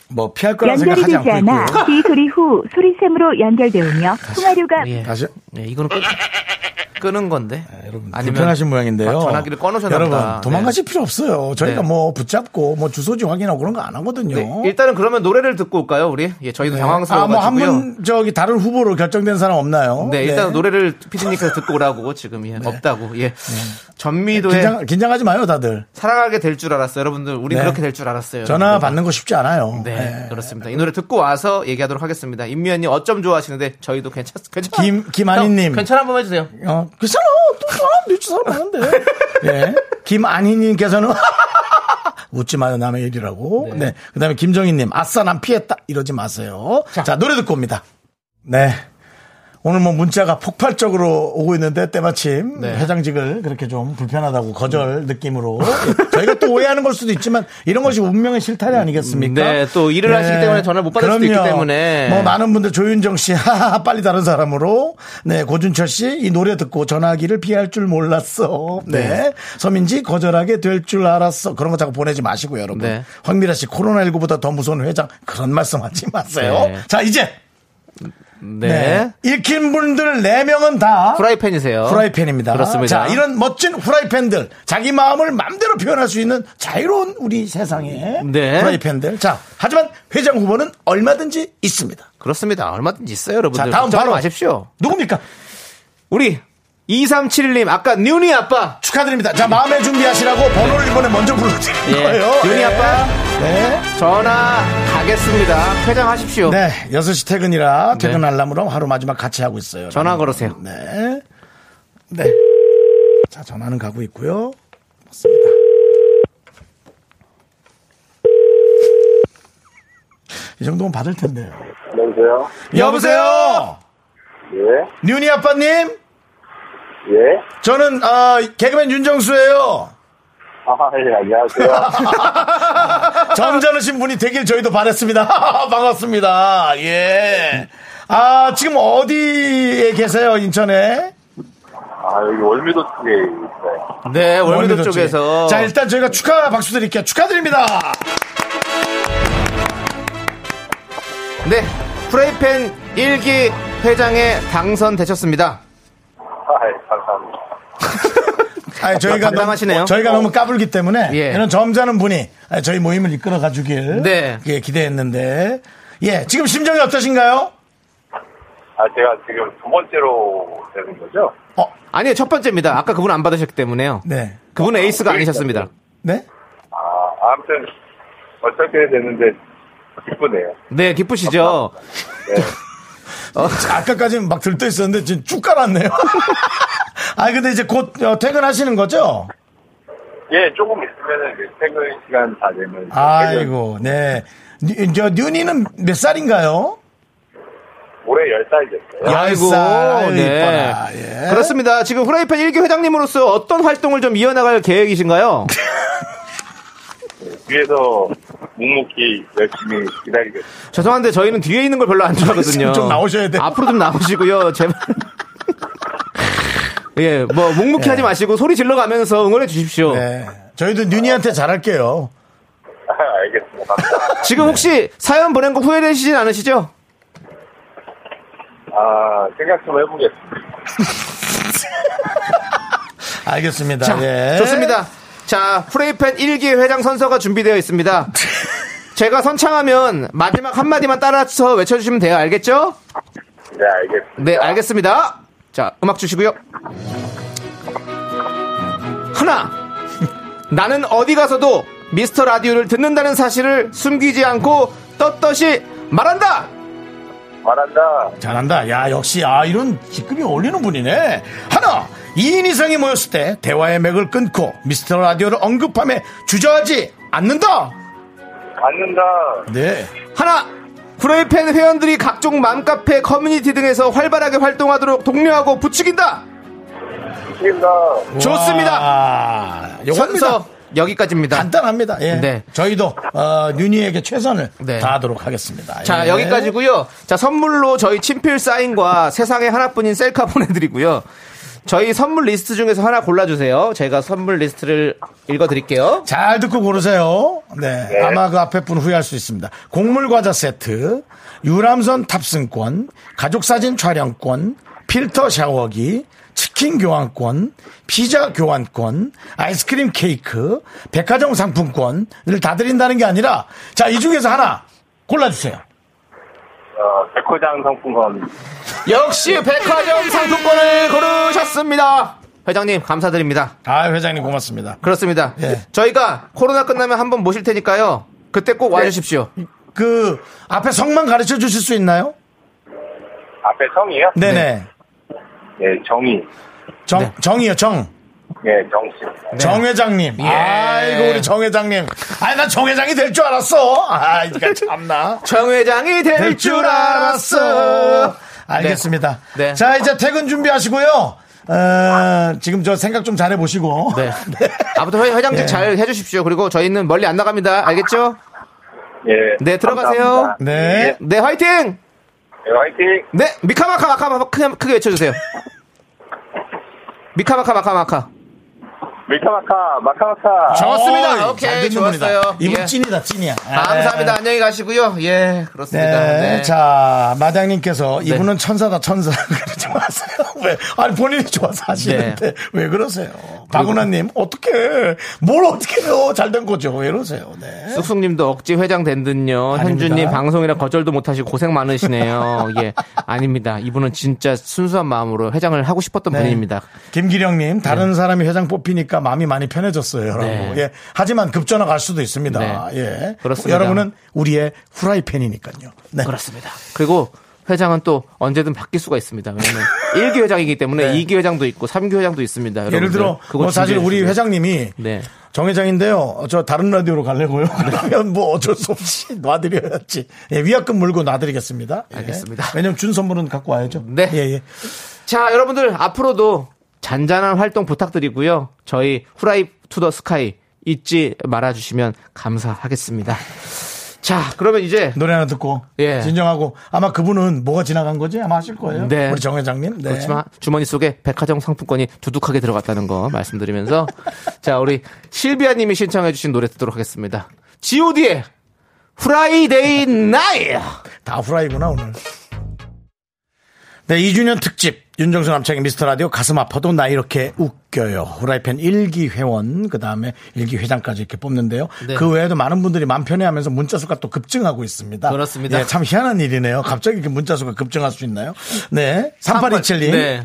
뭐 피할 거라 생각하지 되지 않고 있고요. 비 소리 후 소리샘으로 연결되오며 통화료가 예. 다시 네, 이거는 끄, 끄는 건데. 네, 여러분 아니면 불편하신 모양인데요. 전화기를 꺼놓으셨나 여러분. 도망가실 필요 없어요. 저희가 네. 뭐 붙잡고 뭐 주소지 확인하고 그런 거 안 하거든요. 네, 일단은 그러면 노래를 듣고 올까요, 우리? 예, 저희도 당황스러워가지고요. 아, 뭐한분 저기 다른 후보로 결정된 사람 없나요? 네, 일단 노래를 피디님께서 듣고 오라고 지금 예, 없다고. 예. 전미도에 네. 긴장 긴장하지 마요, 다들. 사랑하게 될 줄 알았어요. 여러분들, 우리 네. 그렇게 될 줄 알았어요. 전화 여러분들. 받는 거 쉽지 않아요. 네, 네. 그렇습니다. 이 노래 듣고 와서 얘기하도록 하겠습니다. 임미연님 어쩜 좋아하시는데 저희도 괜찮, 괜찮아. 김- 김아니님. 형, 괜찮아 한번 해주세요. 어, 그 사람, 또 사람, 뮤지 사람 많은데. 예. 김안희님께서는, 웃지 마요, 남의 일이라고. 네. 그 다음에 김정희님, 아싸, 난 피했다. 이러지 마세요. 자, 노래 듣고 옵니다. 네. 오늘 뭐 문자가 폭발적으로 오고 있는데 때마침 네. 회장직을 그렇게 좀 불편하다고 거절 느낌으로 저희가 또 오해하는 걸 수도 있지만 이런 것이 운명의 실타래 아니겠습니까? 네, 또 일을 하시기 때문에 전화를 못 받을 수도 있기 그럼요. 때문에. 뭐 많은 분들 조윤정 씨 하하하 빨리 다른 사람으로 네 고준철 씨 이 노래 듣고 전화기를 피할 줄 몰랐어 네, 서민지 거절하게 될 줄 알았어 그런 거 자꾸 보내지 마시고요 여러분 네. 황미라 씨 코로나19보다 더 무서운 회장 그런 말씀하지 마세요 네. 자 이제 네. 네. 읽힌 분들 4명은 다 프라이팬이세요. 프라이팬입니다. 그렇습니다. 자, 이런 멋진 프라이팬들, 자기 마음을 마음대로 표현할 수 있는 자유로운 우리 세상에 네. 프라이팬들. 자, 하지만 회장 후보는 얼마든지 있습니다. 그렇습니다. 얼마든지 있어요, 여러분들. 자, 다음 바로 마십시오. 누굽니까? 우리 2371님 아까 뉴니 아빠 축하드립니다. 자, 마음의 준비하시라고 번호를 이번에 먼저 불러드릴 예. 거예요. 윤희 네. 아빠. 네. 전화 가겠습니다. 회장하십시오. 네. 6시 퇴근이라 퇴근 네. 알람으로 하루 마지막 같이 하고 있어요. 전화 걸으세요. 네. 네. 자, 전화는 가고 있고요. 맞습니다. 이 정도면 받을 텐데요. 여보세요? 여보세요? 예? 뉴니 아빠님? 예? 저는, 아, 개그맨 윤정수예요 아, 예, 안녕하세요. 점잖으신 분이 되길 저희도 바랬습니다. 반갑습니다. 예. 아, 지금 어디에 계세요, 인천에? 아, 여기 월미도 쪽에 있어요. 네, 월미도, 월미도 쪽에서. 쪽에. 자, 일단 저희가 축하 박수 드릴게요. 축하드립니다. 네, 프라이팬 1기 회장에 당선되셨습니다. 아, 예, 감사합니다. 아니, 저희가 감당하시네요. 너무, 저희가 너무 까불기 때문에 예. 이런 점잖은 분이 저희 모임을 이끌어 가주길 네. 예, 기대했는데 예 지금 심정이 어떠신가요? 아, 제가 지금 두 번째로 되는 거죠? 어, 아니요, 첫 번째입니다. 아까 그분 안 받으셨기 때문에요. 네, 그분은 에이스가 아니셨습니다. 네. 아, 아무튼, 어떻게 됐는데, 기쁘네요. 네, 기쁘시죠? 네. 아까까지 막 들떠 있었는데 지금 쭉 깔았네요. 아 근데 이제 곧 어, 퇴근하시는 거죠? 예, 조금 있으면은 이제 퇴근 시간 다 되면. 아이고, 네. 뉴- 저 뉴니는 몇 살인가요? 올해 10살 됐어요. 아이고, 아유, 이뻐라. 예. 그렇습니다. 지금 후라이팬 1기 회장님으로서 어떤 활동을 좀 이어나갈 계획이신가요? 위에서 묵묵히 열심히 기다리겠습니다. 죄송한데 저희는 뒤에 있는 걸 별로 안 좋아하거든요. 좀 나오셔야 돼요. 앞으로 좀 나오시고요. 제발. 예, 뭐 묵묵히 하지 마시고 소리 질러 가면서 응원해 주십시오. 네. 저희도 뉴니한테 잘할게요. 알겠습니다. 감사합니다. 지금 혹시 사연 보낸 거 후회되시진 않으시죠? 아, 생각 좀 해보겠습니다. 알겠습니다. 자, 예. 좋습니다. 자, 프레이팬 1기 회장 선서가 준비되어 있습니다. 제가 선창하면 마지막 한마디만 따라서 외쳐주시면 돼요. 알겠죠? 네, 알겠습니다. 네, 알겠습니다. 자, 음악 주시고요. 하나. 나는 어디 가서도 미스터 라디오를 듣는다는 사실을 숨기지 않고 떳떳이 말한다! 말한다. 잘한다. 야, 역시, 아, 이런 직급이 어울리는 분이네. 하나, 2인 이상이 모였을 때 대화의 맥을 끊고 미스터 라디오를 언급함에 주저하지 않는다. 받는다. 네. 하나! 후라이팬 회원들이 각종 맘카페 커뮤니티 등에서 활발하게 활동하도록 독려하고 부추긴다! 시킨다. 좋습니다. 선서 여기까지입니다. 간단합니다. 예. 네. 저희도 어, 뉴니에게 최선을 네. 다하도록 하겠습니다. 자, 예. 여기까지고요. 자, 선물로 저희 친필 사인과 세상에 하나뿐인 셀카 보내드리고요. 저희 선물 리스트 중에서 하나 골라주세요. 제가 선물 리스트를 읽어드릴게요. 잘 듣고 고르세요. 네. 아마 그 앞에 분 후회할 수 있습니다. 곡물 과자 세트, 유람선 탑승권, 가족사진 촬영권, 필터 샤워기, 치킨 교환권, 피자 교환권, 아이스크림 케이크, 백화점 상품권을 다 드린다는 게 아니라 자, 이 중에서 하나 골라주세요. 어, 백화장 상품권. 역시 백화점 상품권을 고르셨습니다. 회장님, 감사드립니다. 아, 회장님 고맙습니다. 그렇습니다. 예. 저희가 코로나 끝나면 한번 모실 테니까요. 그때 꼭 와주십시오. 그 앞에 성만 가르쳐 주실 수 있나요? 앞에 성이요? 네네. 네, 정의. 정, 네. 정이요, 정. 네, 정씨. 정 회장님. 예. 아이고, 우리 정 회장님. 아니, 난 정 회장이 될 줄 알았어. 아, 이거 참나. 정 회장이 될될줄 알았어. 알겠습니다. 네. 자, 이제 퇴근 준비하시고요. 어, 지금 저 생각 좀 잘 해 보시고. 네. 아무튼 회- 회장님 예. 잘 해주십시오. 그리고 저희는 멀리 안 나갑니다. 알겠죠? 예. 네, 들어가세요. 감사합니다. 네. 네, 화이팅! 네, 화이팅! 네, 미카마카 마카마카 크게, 크게 외쳐주세요. 미카마카 마카마카. 밀카마카, 마카마카. 좋습니다. 어이, 오케이, 잘 듣는 분이다. 좋았어요. 이분 예. 찐이다, 찐이야. 감사합니다. 안녕히 가시고요. 예, 그렇습니다. 네. 네. 자, 마장님께서 이분은 천사다, 천사. 그러지 마세요. 왜? 아니, 본인이 좋아서 하시는데 네. 왜 그러세요? 박은하님, 어떻게, 뭘 어떻게 해요? 잘 된 거죠. 왜 이러세요? 네. 쑥쑥님도 억지 회장 된 듯요. 현주님 방송이라 거절도 못하시고 고생 많으시네요. 예, 아닙니다. 이분은 진짜 순수한 마음으로 회장을 하고 싶었던 네. 분입니다. 김기령님, 다른 사람이 회장 뽑히니까 마음이 많이 편해졌어요. 라고. 네. 예. 하지만 급전화 갈 수도 있습니다. 네. 예. 그렇습니다. 여러분은 우리의 후라이팬이니까요. 네. 그렇습니다. 그리고 회장은 또 언제든 바뀔 수가 있습니다. 왜냐면 1기 회장이기 때문에 네. 2기 회장도 있고 3기 회장도 있습니다. 예를 여러분들. 들어, 뭐 사실 우리. 회장님이 네. 정 회장인데요. 저 다른 라디오로 갈래고요. 그러면 뭐 어쩔 수 없이 놔드려야지. 예, 위약금 물고 놔드리겠습니다. 예. 알겠습니다. 왜냐면 준 선물은 갖고 와야죠. 네. 예, 예. 자, 여러분들 앞으로도 잔잔한 활동 부탁드리고요. 저희 후라이 to the Sky 잊지 말아 주시면 감사하겠습니다. 자, 그러면 이제 노래 하나 듣고 예. 진정하고 아마 그분은 뭐가 지나간 거지 아마 하실 거예요. 네. 우리 정 회장님. 네. 그렇지만 주머니 속에 백화점 상품권이 두둑하게 들어갔다는 거 말씀드리면서 자 우리 실비아 님이 신청해 주신 노래 듣도록 하겠습니다. G.O.D의 Friday Night 다 후라이구나 오늘. 네, 2주년 특집 윤정수 남창희의 미스터 라디오 가슴 아파도 나 이렇게 웃겨요. 후라이팬 1기 회원 그 다음에 1기 회장까지 이렇게 뽑는데요. 네. 그 외에도 많은 분들이 마음 편해 하면서 문자 수가 또 급증하고 있습니다. 그렇습니다. 예, 참 희한한 일이네요. 갑자기 이렇게 문자 수가 급증할 수 있나요? 네. 3827님. 네.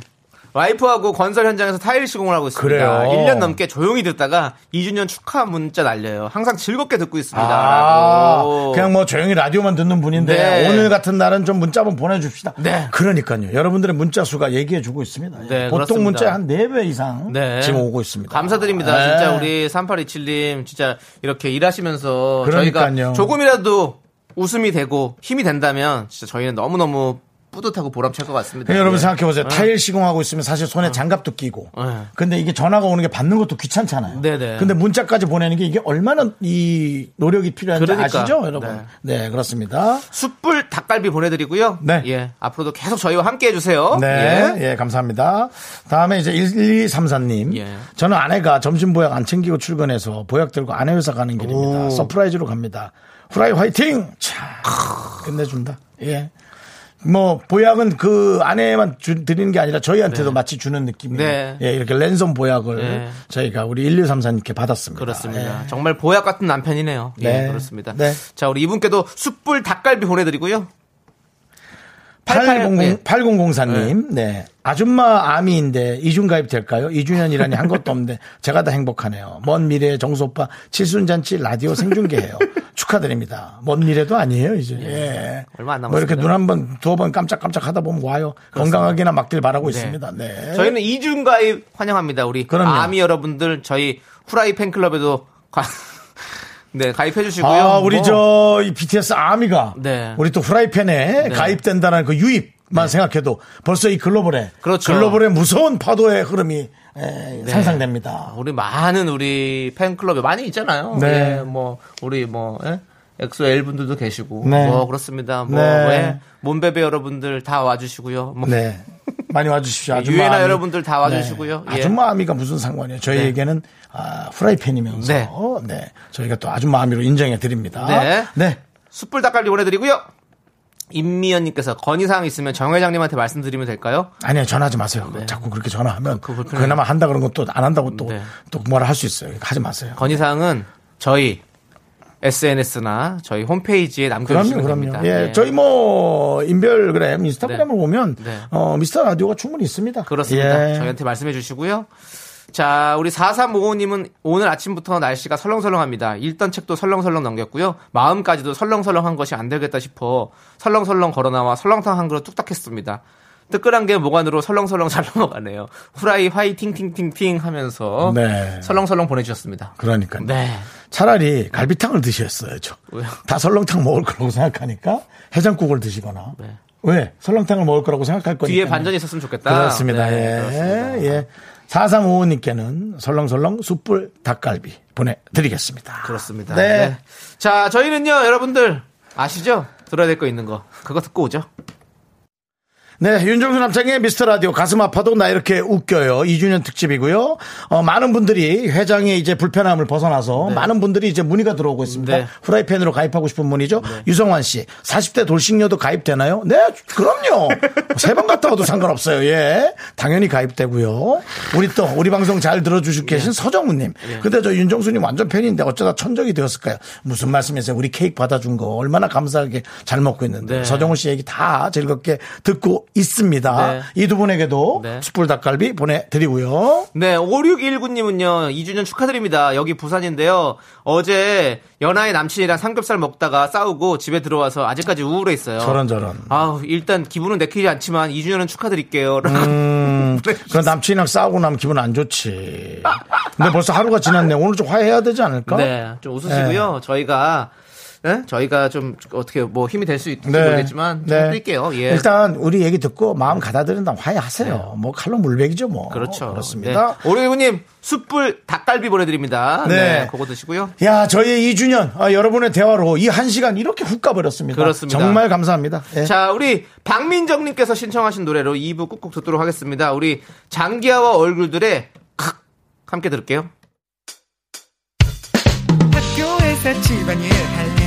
와이프하고 건설 현장에서 타일 시공을 하고 있습니다. 그래요? 1년 넘게 조용히 듣다가 2주년 축하 문자 날려요. 항상 즐겁게 듣고 있습니다. 아. 그냥 뭐 조용히 라디오만 듣는 분인데 네. 오늘 같은 날은 좀 문자 한번 보내줍시다. 네. 그러니까요. 여러분들의 문자 수가 얘기해주고 있습니다. 네, 보통. 문자 한 4배 이상 네. 지금 오고 있습니다. 감사드립니다. 네. 진짜 우리 3827님 진짜 이렇게 일하시면서 그러니까요. 저희가 조금이라도 웃음이 되고 힘이 된다면 진짜 저희는 너무너무 뿌듯하고 보람찰 것 같습니다. 네, 여러분 예. 생각해보세요. 네. 타일 시공하고 있으면 사실 손에 장갑도 끼고. 네. 근데 이게 전화가 오는 게 받는 것도 귀찮잖아요. 네네. 근데 문자까지 보내는 게 이게 얼마나 이 노력이 필요한지 그러니까. 아시죠, 여러분? 네, 그렇습니다. 숯불 닭갈비 보내드리고요. 네. 예. 앞으로도 계속 저희와 함께 해주세요. 네, 예. 예, 감사합니다. 다음에 이제 1234님. 예. 저는 아내가 점심 보약 안 챙기고 출근해서 보약 들고 아내 회사 가는 길입니다. 오. surprise로 갑니다. 후라이 화이팅! 차, 끝내준다. 예. 뭐, 보약은 그 아내만 주- 드리는 게 아니라 저희한테도 마치 주는 느낌이에요. 네. 예, 이렇게 랜선 보약을 네. 저희가 우리 1234님께 받았습니다. 그렇습니다. 예. 정말 보약 같은 남편이네요. 예, 네. 그렇습니다. 네. 자, 우리 이분께도 숯불 닭갈비 보내드리고요. 80, 88, 8004님, 네. 아줌마 아미인데 이중 가입 될까요? 2주년이라니 한 것도 없는데 제가 다 행복하네요. 먼 미래의 정수 오빠 칠순잔치 라디오 생중계해요. 축하드립니다. 먼 미래도 아니에요, 이제. 예. 얼마 안뭐 이렇게 남았습니다. 눈한 번, 두어 번 깜짝깜짝 하다 보면 와요. 건강하게나 막길 바라고 있습니다. 네. 저희는 이중 가입 환영합니다. 우리 그럼요. 아미 여러분들 저희 후라이 팬클럽에도 가, 네 가입해 주시고요. 아, 우리 뭐, 저, 이 BTS 아미가. 네. 우리 또 프라이팬에 가입된다는 그 유입만 생각해도 벌써 이 글로벌에. 그렇죠. 글로벌의 무서운 파도의 흐름이 에, 상상됩니다. 우리 많은 우리 팬클럽에 많이 있잖아요. 네. 예, 뭐 우리 뭐 예? 엑소엘 분들도 계시고 네. 뭐 그렇습니다. 뭐 네. 예? 몬베베 여러분들 다 와주시고요. 뭐 네. 많이 와주십시오. 아줌마 유애나. 여러분들 다 와주시고요. 네. 예. 아줌마 아미가 무슨 상관이에요? 저희에게는 아, 프라이팬이면서 네. 네. 저희가 또 아줌마 아미로 인정해 드립니다. 네. 네. 숯불 닭갈비 보내드리고요. 임미연님께서 건의사항 있으면 정 회장님한테 말씀드리면 될까요? 아니요, 전화하지 마세요. 자꾸 그렇게 전화하면 그. 그나마 한다 그런 것도 안 한다고 또, 네. 또 뭐라 할 수 있어요. 하지 마세요. 건의사항은 저희 SNS나 저희 홈페이지에 그럼요, 남겨주시면 그럼요. 됩니다. 예, 예. 저희 뭐 인별그램, 인스타그램을 네. 보면 네. 어, 미스터 라디오가 충분히 있습니다. 그렇습니다. 예. 저희한테 말씀해 주시고요. 자, 우리 4355님은 오늘 아침부터 날씨가 설렁설렁합니다. 읽던 책도 설렁설렁 넘겼고요. 마음까지도 설렁설렁한 것이 안 되겠다 싶어 설렁설렁 걸어나와 설렁탕 한 그릇 뚝딱 했습니다. 뜨끈한 게 목안으로 설렁설렁 잘 넘어가네요. 후라이 화이팅 팅팅팅 하면서 네. 설렁설렁 보내주셨습니다. 그러니까 네. 차라리 갈비탕을 드셨어야죠. 왜요? 다 설렁탕 먹을 거라고 생각하니까 해장국을 드시거나. 왜? 설렁탕을 먹을 거라고 생각할 거니까. 네. 뒤에 반전이 있었으면 좋겠다. 그렇습니다. 네, 예. 그렇습니다. 예. 4355님께는 설렁설렁 숯불 닭갈비 보내드리겠습니다. 그렇습니다. 네. 네. 자, 저희는요, 여러분들 아시죠? 들어야 될 거 있는 거. 그거 듣고 오죠. 네, 윤정수 남창의 미스터 라디오 가슴 아파도 나 이렇게 웃겨요. 2주년 특집이고요. 어, 많은 분들이 회장의 이제 불편함을 벗어나서 많은 분들이 이제 문의가 들어오고 있습니다. 네. 후라이팬으로 가입하고 싶은 분이죠. 유성환 씨, 40대 돌싱녀도 가입되나요? 네, 그럼요. 세 번 갔다 와도 상관없어요. 예. 당연히 가입되고요. 우리 또 우리 방송 잘 들어주시고 네. 계신 서정우님. 근데 저 윤정수님 완전 팬인데 어쩌다 천적이 되었을까요? 무슨 말씀이세요? 우리 케이크 받아준 거 얼마나 감사하게 잘 먹고 있는데 네. 서정우 씨 얘기 다 즐겁게 듣고 있습니다. 네. 이두 분에게도 네. 숯불 닭갈비 보내드리고요. 네, 5619님은요, 2주년 축하드립니다. 여기 부산인데요. 어제 연하의 남친이랑 삼겹살 먹다가 싸우고 집에 들어와서 아직까지 우울해 있어요. 저런 저런. 아우, 일단 기분은 내키지 않지만 2주년은 축하드릴게요. 음, 그 남친이랑 싸우고 나면 기분 안 좋지. 근데 벌써 하루가 지났네. 오늘 좀 화해해야 되지 않을까? 네, 좀 웃으시고요. 저희가 네? 저희가 좀 어떻게 뭐 힘이 될 수 있을지 네. 모르겠지만 좀 네. 뛸게요. 예. 일단 우리 얘기 듣고 마음 가다들인다면 화해하세요. 뭐 칼로 물베기죠 뭐. 그렇죠. 그렇습니다. 네. 오리구님 숯불 닭갈비 보내드립니다. 네. 네. 그거 드시고요. 야, 저희의 2주년 아, 여러분의 대화로 이 한 시간 이렇게 훅 가버렸습니다. 그렇습니다. 정말 감사합니다. 예. 자, 우리 박민정님께서 신청하신 노래로 2부 꾹꾹 듣도록 하겠습니다. 우리 장기하와 얼굴들의 칵 함께 들을게요. 학교에서 집안일 할일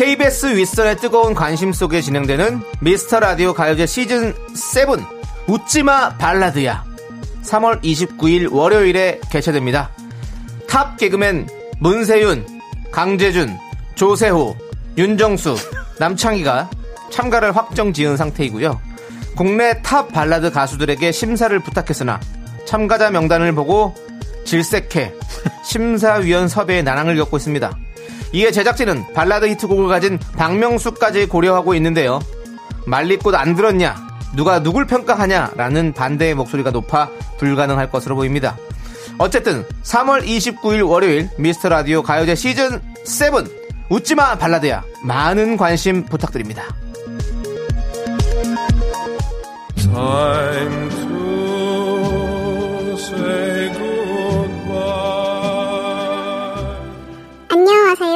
KBS 윗선의 뜨거운 관심 속에 진행되는 미스터 라디오 가요제 시즌 7 웃지마 발라드야 3월 29일 월요일에 개최됩니다 탑 개그맨 문세윤, 강재준, 조세호, 윤정수, 남창희가 참가를 확정 지은 상태이고요. 국내 탑 발라드 가수들에게 심사를 부탁했으나 참가자 명단을 보고 질색해 심사위원 섭외에 난항을 겪고 있습니다. 이에 제작진은 발라드 히트곡을 가진 박명수까지 고려하고 있는데요. 말리꽃 안 들었냐? 누가 누굴 평가하냐? 라는 반대의 목소리가 높아 불가능할 것으로 보입니다. 어쨌든 3월 29일 월요일 미스터 라디오 가요제 시즌 7 웃지마 발라드야 많은 관심 부탁드립니다. Time to say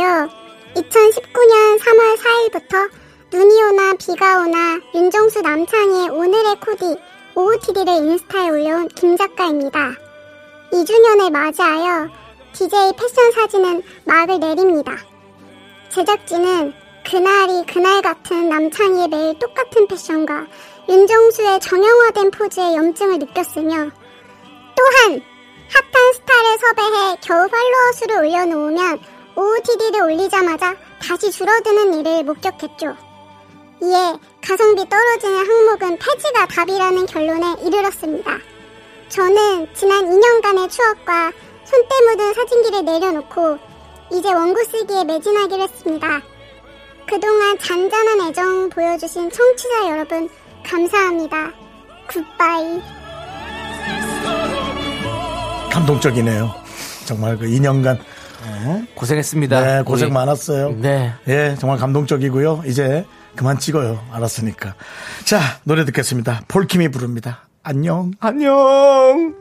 안녕하세요. 2019년 3월 4일부터 눈이 오나 비가 오나 윤정수 남창희의 오늘의 코디 OOTD를 인스타에 올려온 김 작가입니다. 2주년을 맞이하여 DJ 패션 사진은 막을 내립니다. 제작진은 그날이 그날 같은 남창희의 매일 똑같은 패션과 윤정수의 정형화된 포즈에 염증을 느꼈으며 또한 핫한 스타를 섭외해 겨우 팔로워 수를 올려놓으면 OOTD를 올리자마자 다시 줄어드는 일을 목격했죠. 이에 가성비 떨어지는 항목은 폐지가 답이라는 결론에 이르렀습니다. 저는 지난 2년간의 추억과 손때 묻은 사진기를 내려놓고 이제 원고 쓰기에 매진하기로 했습니다. 그동안 잔잔한 애정 보여주신 청취자 여러분 감사합니다. 굿바이. 감동적이네요. 정말 그 2년간 네. 고생했습니다. 네, 고생 우리. 많았어요. 네. 예, 정말 감동적이고요. 이제 그만 찍어요. 알았으니까. 자, 노래 듣겠습니다. 폴킴이 부릅니다. 안녕. 안녕.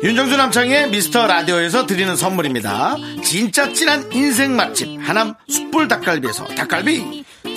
윤정수 남창의 미스터 라디오에서 드리는 선물입니다. 진짜 찐한 인생 맛집 하남 숯불 닭갈비에서 닭갈비.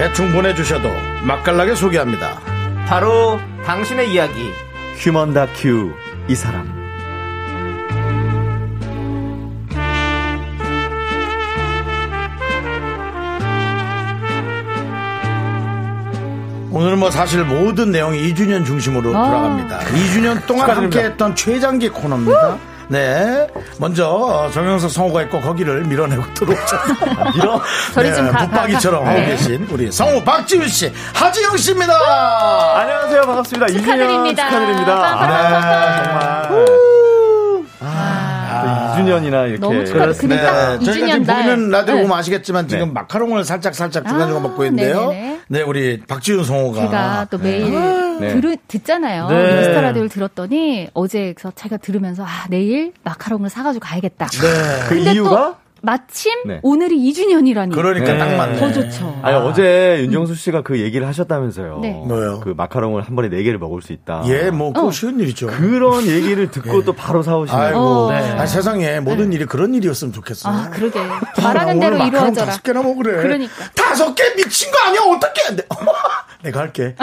대충 보내주셔도 맛깔나게 소개합니다. 바로 당신의 이야기 휴먼 다큐 이 사람 오늘은 뭐 사실 모든 내용이 2주년 중심으로 돌아갑니다. 2주년 동안 함께했던 최장기 코너입니다. 네. 먼저 어, 정영석 성우가 있고 거기를 밀어내고 들어오죠. 밀어? 저리 좀 가- 가- 붙박이처럼 가- 하고 네. 계신 우리 성우 박지윤 씨, 하지영 씨입니다. 안녕하세요 반갑습니다 축하드립니다. 2주년 축하드립니다 아, 정말 아, 2주년이나 이렇게 너무 축하- 근데 딱 네, 저희가 2주년 지금 날. 보이는 라디오 네. 보면 아시겠지만 지금 네. 마카롱을 살짝 살짝 중간중간 아, 먹고 있는데요. 네네네. 네, 우리 박지윤 성우가 제가 또 매일 네. 들으, 듣잖아요. 네. 미스터 라디오를 들었더니 어제 그래서 제가 들으면서 아 내일 마카롱을 사가지고 가야겠다. 네. 그 이유가 또 마침 네. 오늘이 2주년이라니. 그러니까 네. 딱 맞네. 더 좋죠. 아니 어제 윤정수 씨가 그 얘기를 하셨다면서요 네. 뭐요? 그 마카롱을 한 번에 4개를 먹을 수 있다 예, 뭐, 그거 어. 쉬운 일이죠. 그런 얘기를 듣고 또 바로 사오시네요 아이고, 어. 아니, 세상에 모든 일이 그런 일이었으면 좋겠어요. 아 그러게 아, 나 대로 오늘 마카롱 이루어져라. 다섯 개나 먹으래. 그러니까. 다섯 개 미친 거 아니야? 어떻게 안 돼? 내가 할게.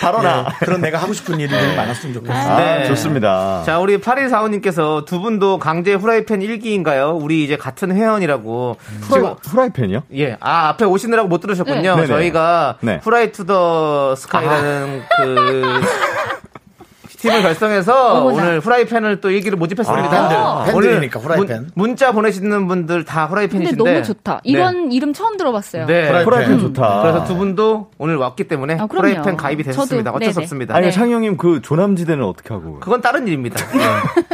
바로 나. 예, 그런 내가 하고 싶은 일이 좀 많았으면 좋겠어요. 아, 네. 좋습니다. 자, 우리 8145님께서 두 분도 강제 후라이팬 일기인가요 우리 이제 같은 회원이라고. 지금, 후라이팬이요? 예. 아, 앞에 오시느라고 못 들으셨군요. 네. 저희가 네. 후라이 투 더 스카이라는 그 팀을 결성해서 어머나. 오늘 후라이팬을 또 일기를 모집했습니다. 아, 팬들, 팬들이니까 후라이팬. 문, 문자 보내시는 분들 다 근데 후라이팬이신데. 너무 좋다. 이런 이름 처음 들어봤어요. 네. 후라이팬. 후라이팬 좋다. 그래서 두 분도 오늘 왔기 때문에 아, 그럼요. 후라이팬 가입이 되셨습니다. 저도, 어쩔 수. 없습니다. 아니, 네. 창희 형님 그 조남지대는 어떻게 하고? 그건 다른 일입니다. 네.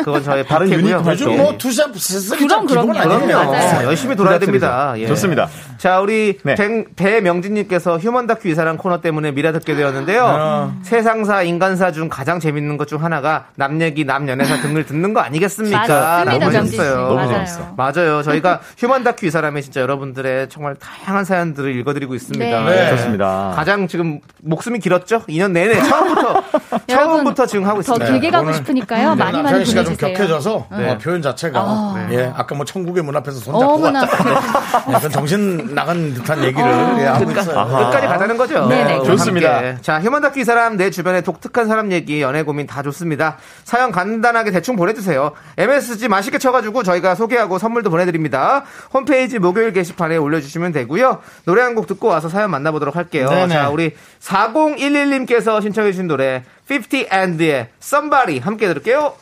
그건 저의 다른 활동. 요즘 뭐 투샵 세쓰리 그럼, 그럼요. 아니에요? 그럼요. 맞아요. 열심히 돌아야 됩니다. 예. 좋습니다. 자, 우리 네. 배, 배명진님께서 휴먼 다큐 이 사람 코너 때문에 미라 듣게 되었는데요. 아. 세상사, 인간사 중 가장 재밌는 것 중 하나가 남 얘기, 남 연애사 등을 듣는 거 아니겠습니까? 라고. 하셨어요. 너무 맞아요. 맞아요. 저희가 휴먼 다큐 이 사람이 진짜 여러분들의 정말 다양한 사연들을 읽어드리고 있습니다. 네. 좋습니다. 가장 지금 목숨이 길었죠? 2년 내내 처음부터 처음부터 지금 하고 더 있습니다. 길게 가고 싶으니까요. 많이 많이 남창희 씨가 좀 보내주세요. 격해져서 네. 어, 표현 자체가 아. 예 아까 뭐 천국의 문 앞에서 손잡고 어머나. 왔다 약간 정신 나간 듯한 얘기를 예, 하고 있어요. 끝까지 가자는 거죠. 네네. 좋습니다. 함께. 자, 휴먼 다큐 이 사람 내 주변의 독특한 사람 얘기, 연애 고민 다 좋습니다. 사연 간단하게 대충 보내주세요. MSG 맛있게 쳐가지고 저희가 소개하고 선물도 보내드립니다. 홈페이지 목요일 게시판에 올려주시면 되고요. 노래 한 곡 듣고 와서 사연 만나보도록 할게요. 네네. 자, 우리 4011님께서 신청해주신 노래 50 and의 Somebody 함께 들을게요.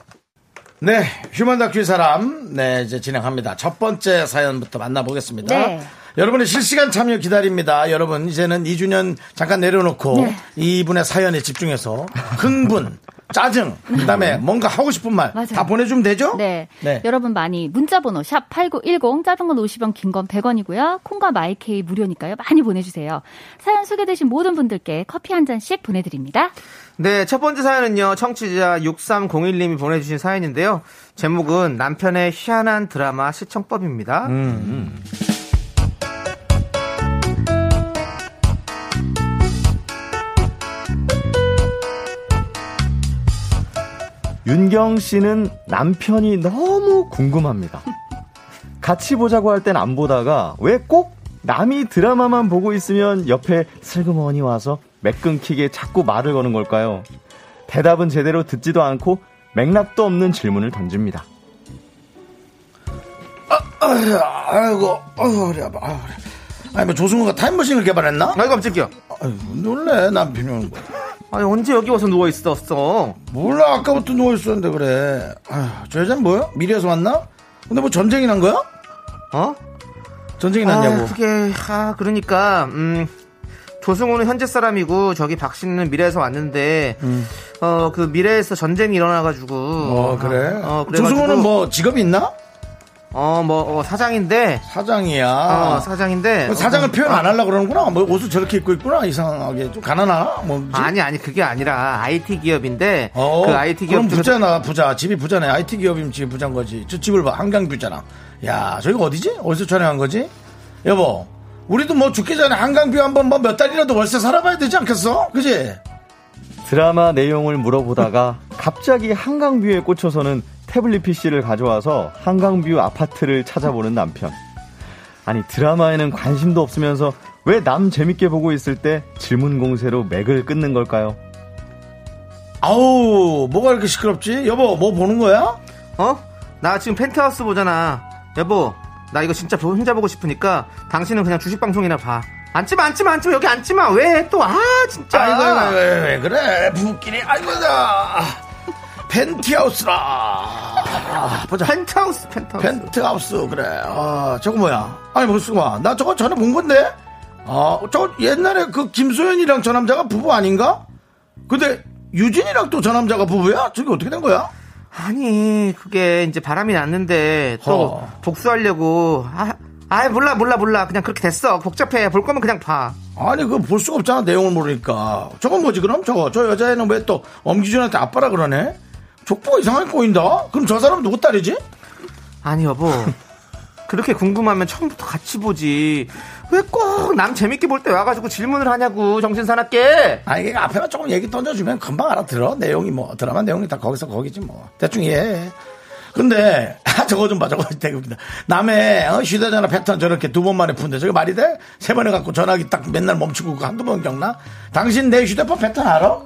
네, 휴먼 다큐 사람, 네, 이제 진행합니다. 첫 번째 사연부터 만나보겠습니다. 네. 여러분의 실시간 참여 기다립니다. 여러분, 이제는 2주년 잠깐 내려놓고 네. 이분의 사연에 집중해서 흥분, 짜증, 그 다음에 뭔가 하고 싶은 말다 맞아요. 보내주면 되죠? 네. 네. 여러분 많이 문자번호 샵 8910 짧은 건 50원 긴 건 100원이고요. 콩과 마이케이 무료니까요. 많이 보내주세요. 사연 소개되신 모든 분들께 커피 한 잔씩 보내드립니다. 네, 첫 번째 사연은요, 청취자 6301님이 보내주신 사연인데요. 제목은 남편의 희한한 드라마 시청법입니다. 윤경 씨는 남편이 너무 궁금합니다. 같이 보자고 할 땐 안 보다가 왜 꼭 남이 드라마만 보고 있으면 옆에 슬그머니 와서 맥 끊기게 자꾸 말을 거는 걸까요? 대답은 제대로 듣지도 않고 맥락도 없는 질문을 던집니다. 아이고, 아이고, 그래, 아이고, 그래. 아니, 뭐 조승우가 타임머신을 개발했나? 아이, 깜짝이야. 아이고, 놀래, 남편이 오는 거. 아니, 언제 여기 와서 누워 있었어? 몰라, 아까부터 누워 있었는데, 그래. 아휴, 저 여자는 뭐야? 미래에서 왔나? 근데 뭐 전쟁이 난 거야? 어? 전쟁이 아, 났냐고. 그게, 아, 그러니까, 음, 조승우는 현재 사람이고, 저기 박 씨는 미래에서 왔는데, 어, 그 미래에서 전쟁이 일어나가지고. 어, 그래. 어, 그래가지고- 조승우는 뭐 직업이 있나? 어, 뭐, 어, 사장인데, 사장이야. 어, 사장인데. 그 사장을 어, 표현 안 하려고 그러는구나. 뭐 옷을 저렇게 입고 있구나. 이상하게. 좀 가난하나? 뭐. 아니, 아니, 그게 아니라, IT 기업인데, 어, 그 IT 기업 그럼 부자나, 부자. 집이 부자네. IT 기업이면 집이 부자인 거지. 저 집을 봐. 한강뷰잖아. 야, 저기가 어디지? 어디서 촬영한 거지? 여보, 우리도 뭐 죽기 전에 한강뷰 한번 뭐 몇 달이라도 월세 살아봐야 되지 않겠어? 그지? 드라마 내용을 물어보다가 갑자기 한강뷰에 꽂혀서는 태블릿 PC를 가져와서 한강뷰 아파트를 찾아보는 남편. 아니 드라마에는 관심도 없으면서 왜 남 재밌게 보고 있을 때 질문 공세로 맥을 끊는 걸까요? 아우, 뭐가 이렇게 시끄럽지? 여보, 뭐 보는 거야? 어? 나 지금 펜트하우스 보잖아. 여보, 나 이거 진짜 보- 혼자 보고 싶으니까 당신은 그냥 주식 방송이나 봐. 앉지마, 앉지마, 앉지마. 여기 앉지마. 왜 또, 아, 진짜. 아이고, 아이고, 왜, 왜 그래? 부부끼리, 아이고, 나. 펜트하우스라. 아, 보자. 펜트하우스, 펜트하우스. 펜트하우스, 그래. 아, 저거 뭐야? 아니, 무슨 나 저거 전에 본 건데? 아, 저 옛날에 그 김소연이랑 저 남자가 부부 아닌가? 근데 유진이랑 또 저 남자가 부부야? 저게 어떻게 된 거야? 아니, 그게 이제 바람이 났는데 또 어. 복수하려고. 아, 아, 몰라, 몰라, 몰라. 그냥 그렇게 됐어. 복잡해. 볼 거면 그냥 봐. 아니, 그거 볼 수가 없잖아, 내용을 모르니까. 저건 뭐지, 그럼? 저거. 저 여자애는 왜 또 엄기준한테 아빠라 그러네? 족보가 이상하게 꼬인다? 그럼 저 사람 누구 딸이지? 아니, 여보. 그렇게 궁금하면 처음부터 같이 보지. 왜 꼭 남 재밌게 볼 때 와가지고 질문을 하냐고, 정신 사납게. 아니, 이게 앞에만 조금 얘기 던져주면 금방 알아들어. 내용이 뭐, 드라마 내용이 다 거기서 거기지 뭐. 대충 이해해. 근데 아, 저거 좀 봐, 저거 되게 웃기다. 남의 어, 휴대전화 패턴 저렇게 두 번 만에 푼데 저게 말이 돼? 세 번에 갖고 전화기 딱 맨날 멈추고 그거 한두 번 겪나? 당신 내 휴대폰 패턴 알아?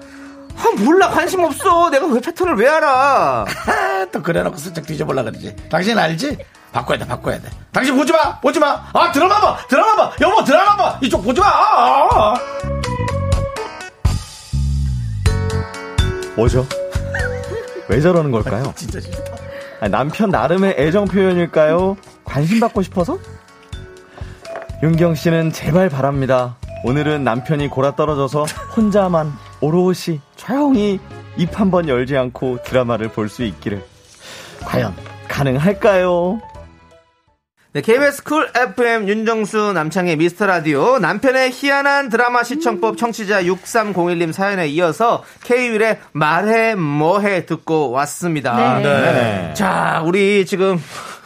아, 몰라 관심 없어. 내가 그 패턴을 왜 알아? 아, 또 그래놓고 슬쩍 뒤져볼라 그러지. 당신 알지? 바꿔야 돼, 바꿔야 돼. 당신 보지 마, 보지 마. 아, 드라마 봐, 드라마 봐. 여보, 드라마 봐. 이쪽 보지 마. 아, 아, 아. 뭐죠? 왜 저러는 걸까요? 진짜 싫다. 아니, 남편 나름의 애정 표현일까요? 관심 받고 싶어서? 윤경 씨는 제발 바랍니다. 오늘은 남편이 골아 떨어져서 혼자만 오롯이 조용히 입 한 번 열지 않고 드라마를 볼 수 있기를. 과연 가능할까요? 네, KBS 쿨 FM 윤정수 남창희의 미스터 라디오 남편의 희한한 드라마 시청법 청취자 6301님 사연에 이어서 K윌의 말해 뭐해 듣고 왔습니다. 네. 네. 자, 우리 지금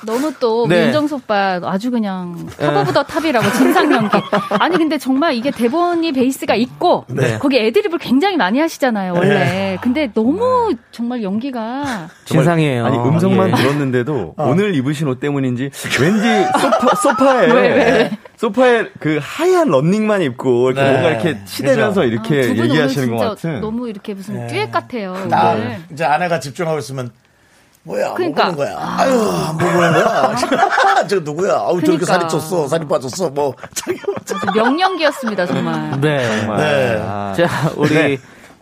너무 또 네. 윤정수 오빠 아주 그냥 top of the top이라고 진상 연기. 아니 근데 정말 이게 대본이 베이스가 있고 네. 거기 애드립을 굉장히 많이 하시잖아요 원래. 근데 너무 정말 연기가 진상이에요. 아니 음성만 예. 들었는데도 오늘 입으신 옷 때문인지 왠지 소파, 소파에 왜, 왜? 소파에 그 하얀 런닝만 입고 이렇게 네. 뭔가 이렇게 치대면서 아, 이렇게 오늘 얘기하시는 것 같은. 너무 이렇게 무슨 듀엣 같아요. 나 오늘. 이제 아내가 집중하고 있으면 뭐야 그러니까. 뭐 보는 거야 아유 뭐 보는 거야 저 누구야 아우 저렇게 그러니까. 살이 쪘어 살이 빠졌어 뭐 자기 명령기였습니다 정말. 네. 네. 아, 자, 우리 네.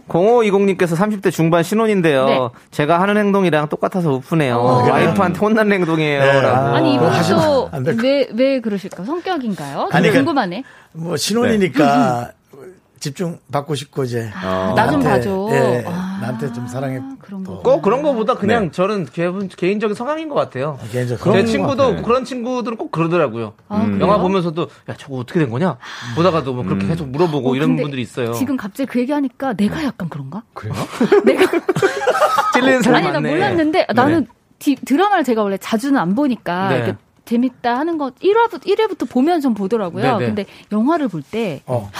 0520님께서 30대 중반 신혼인데요. 네. 제가 하는 행동이랑 똑같아서 우프네요. 어. 와이프한테 혼난 행동이에요. 네. 라고. 아니 이분도 안될 것- 왜왜 그러실까? 성격인가요? 아니, 그- 궁금하네. 뭐 신혼이니까 집중 받고 싶고 이제 어. 나좀 나한테, 봐줘. 예, 아, 나한테 좀 사랑해 그런 거. 꼭 그런 거보다 그냥 네. 저는 개인- 개인적인 성향인 것 같아요. 개인적으로 제 그런 친구도 것 같아요. 그런 친구들은 꼭 그러더라고요. 아, 그래요? 영화 보면서도 야 저거 어떻게 된 거냐 보다가도 뭐 그렇게 계속 물어보고 어, 이런 분들이 있어요. 지금 갑자기 그 얘기하니까 내가 약간 그런가? 그래요? 내가 찔리는 사람 아니 나 많네. 몰랐는데 나는 디- 드라마를 제가 원래 자주는 안 보니까 네. 이렇게 재밌다 하는 거 1화부터 1회부터 보면 좀 보더라고요. 네, 네. 근데 영화를 볼때 어.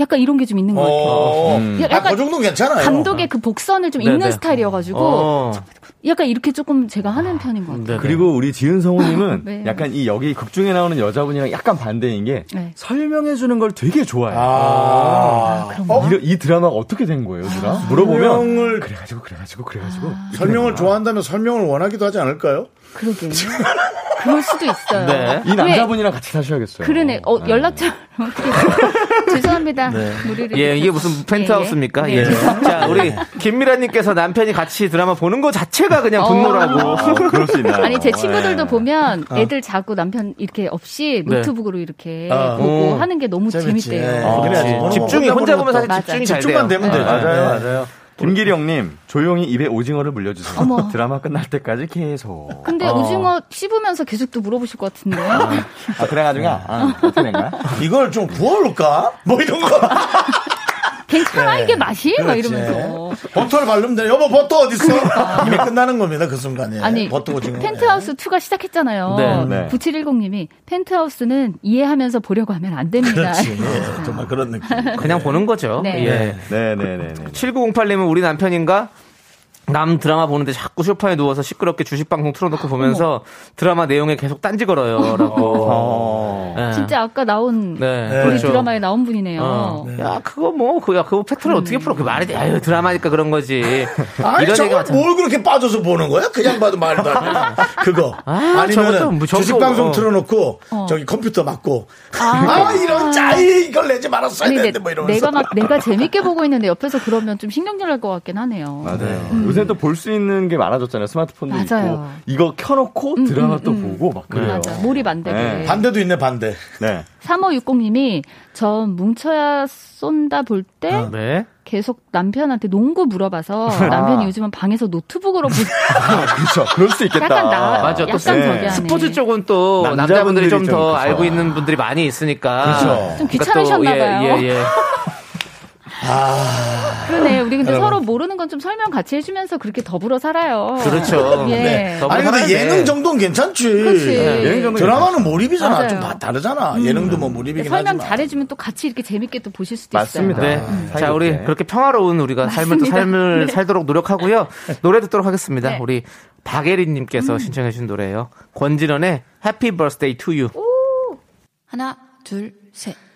약간 이런 게 좀 있는 것 같아요. 어, 음. 아, 그 정도 괜찮아요. 감독의 그 복선을 좀 네, 읽는 네. 스타일이어가지고 어. 약간 이렇게 조금 제가 하는 편인 것 같아요. 네, 네. 그리고 우리 지은 성우님은 네. 약간 이 여기 극 중에 나오는 여자분이랑 약간 반대인 게 네. 설명해 주는 걸 되게 좋아해요. 아, 그런가? 이, 이 드라마가 어떻게 된 거예요, 누나? 물어보면 설명을 그래가지고 그래가지고 그래가지고 설명을 좋아한다면 설명을 원하기도 하지 않을까요? 그러게. 그럴 수도 있어요. 네. 이 남자분이랑 같이 사셔야겠어요. 그러네. 어, 연락처 죄송합니다. 무리를 예, 이게 무슨 펜트하우스입니까? 예, 예. 예. 자, 우리 김미라님께서 남편이 같이 드라마 보는 거 자체가 그냥 어. 분노라고. 어, 그럴 수 있나요? 아니 제 친구들도 네. 보면 애들 자고 남편 이렇게 없이 네. 노트북으로 이렇게 어. 보고 음. 하는 게 너무 재밌지. 재밌대요. 예, 아, 집중이 혼자 보면 사실 집중이 잘 집중만. 되면 되죠. 맞아요, 네. 맞아요. 김기령님 조용히 입에 오징어를 물려주세요. 어머. 드라마 끝날 때까지 계속. 근데 어. 오징어 씹으면서 계속 또 물어보실 것 같은데. 아 그래가지고 아, 어떻게 된 거야? 이걸 좀 구워올까? 뭐 이런 거. 괜찮아 네. 이게 맛이? 막 그렇지. 이러면서. 버터를 바르면 돼. 여보, 버터 어딨어? 이미 끝나는 겁니다, 그 순간에. 아니 버터 오징어. 펜트하우스 2가 시작했잖아요. 네, 네. 9710님이 펜트하우스는 이해하면서 보려고 하면 안 됩니다. 그렇지. 예, 정말 그런 느낌. 그냥 보는 거죠. 네. 예. 네네 네. 7908님은 우리 남편인가? 남 드라마 보는데 자꾸 소파에 누워서 시끄럽게 주식 방송 틀어놓고 보면서 드라마 내용에 계속 딴지 걸어요. 라고. 어. 예. 진짜 아까 나온 네. 우리 그렇죠. 드라마에 나온 분이네요. 어. 야, 그거 뭐, 그, 야, 그거 패턴을 어떻게 풀어? 그 말이 돼. 아유, 드라마니까 그런 거지. 아니, 이런 저걸 얘기가 뭘 그렇게 빠져서 보는 거야? 그냥 봐도 말도 안 돼. 그거. 아, 아니면 뭐 저거, 주식 방송 어. 틀어놓고 어. 저기 컴퓨터 맞고. 아, 아, 이런 짜이 이걸 내지 말았어야 되는데 뭐 이러면서. 내가 막 내가 재밌게 보고 있는데 옆에서 그러면 좀 신경질 날 것 같긴 하네요. 맞아요. 요새 또 볼 수 있는 게 많아졌잖아요. 스마트폰도 맞아요. 있고 이거 켜놓고 드라마 또 보고 막 그래요. 맞아. 몰입 안 되게. 네. 반대도 있네, 반대. 네. 3560님이 전 뭉쳐야 쏜다 볼때 네. 계속 남편한테 농구 물어봐서 남편이 요즘은 방에서 노트북으로 보 그렇죠. 그럴 수 있겠다. 약간 나 맞아. 또 약간 네. 저기 하네. 스포츠 쪽은 또 남자분들이 남자분들이 좀좀더 그렇죠. 알고 있는 분들이 많이 있으니까. 그렇죠. 좀 그러니까 또 귀찮으셨나 예, 봐요. 예, 예. 그러네. 우리 근데 여러분. 서로 모르는 건 좀 설명 같이 해주면서 그렇게 더불어 살아요. 그렇죠. 예. 네. 아니 근데. 예능 정도는 괜찮지. 네. 예능 정도는 드라마는 몰입이잖아. 맞아요. 좀 다- 다르잖아. 예능도 뭐 몰입이긴 설명 하지만. 잘해주면 또 같이 이렇게 재밌게 또 보실 수도 맞습니다. 있어요. 네. 사이좋게. 자, 우리 그렇게 평화로운 우리가 삶을 또 맞습니다. 삶을 네. 살도록 노력하고요. 노래 듣도록 하겠습니다. 네. 우리 박예린님께서 음. 신청해 주신 노래예요. 권진원의 Happy Birthday to You. 하나, 둘, 셋.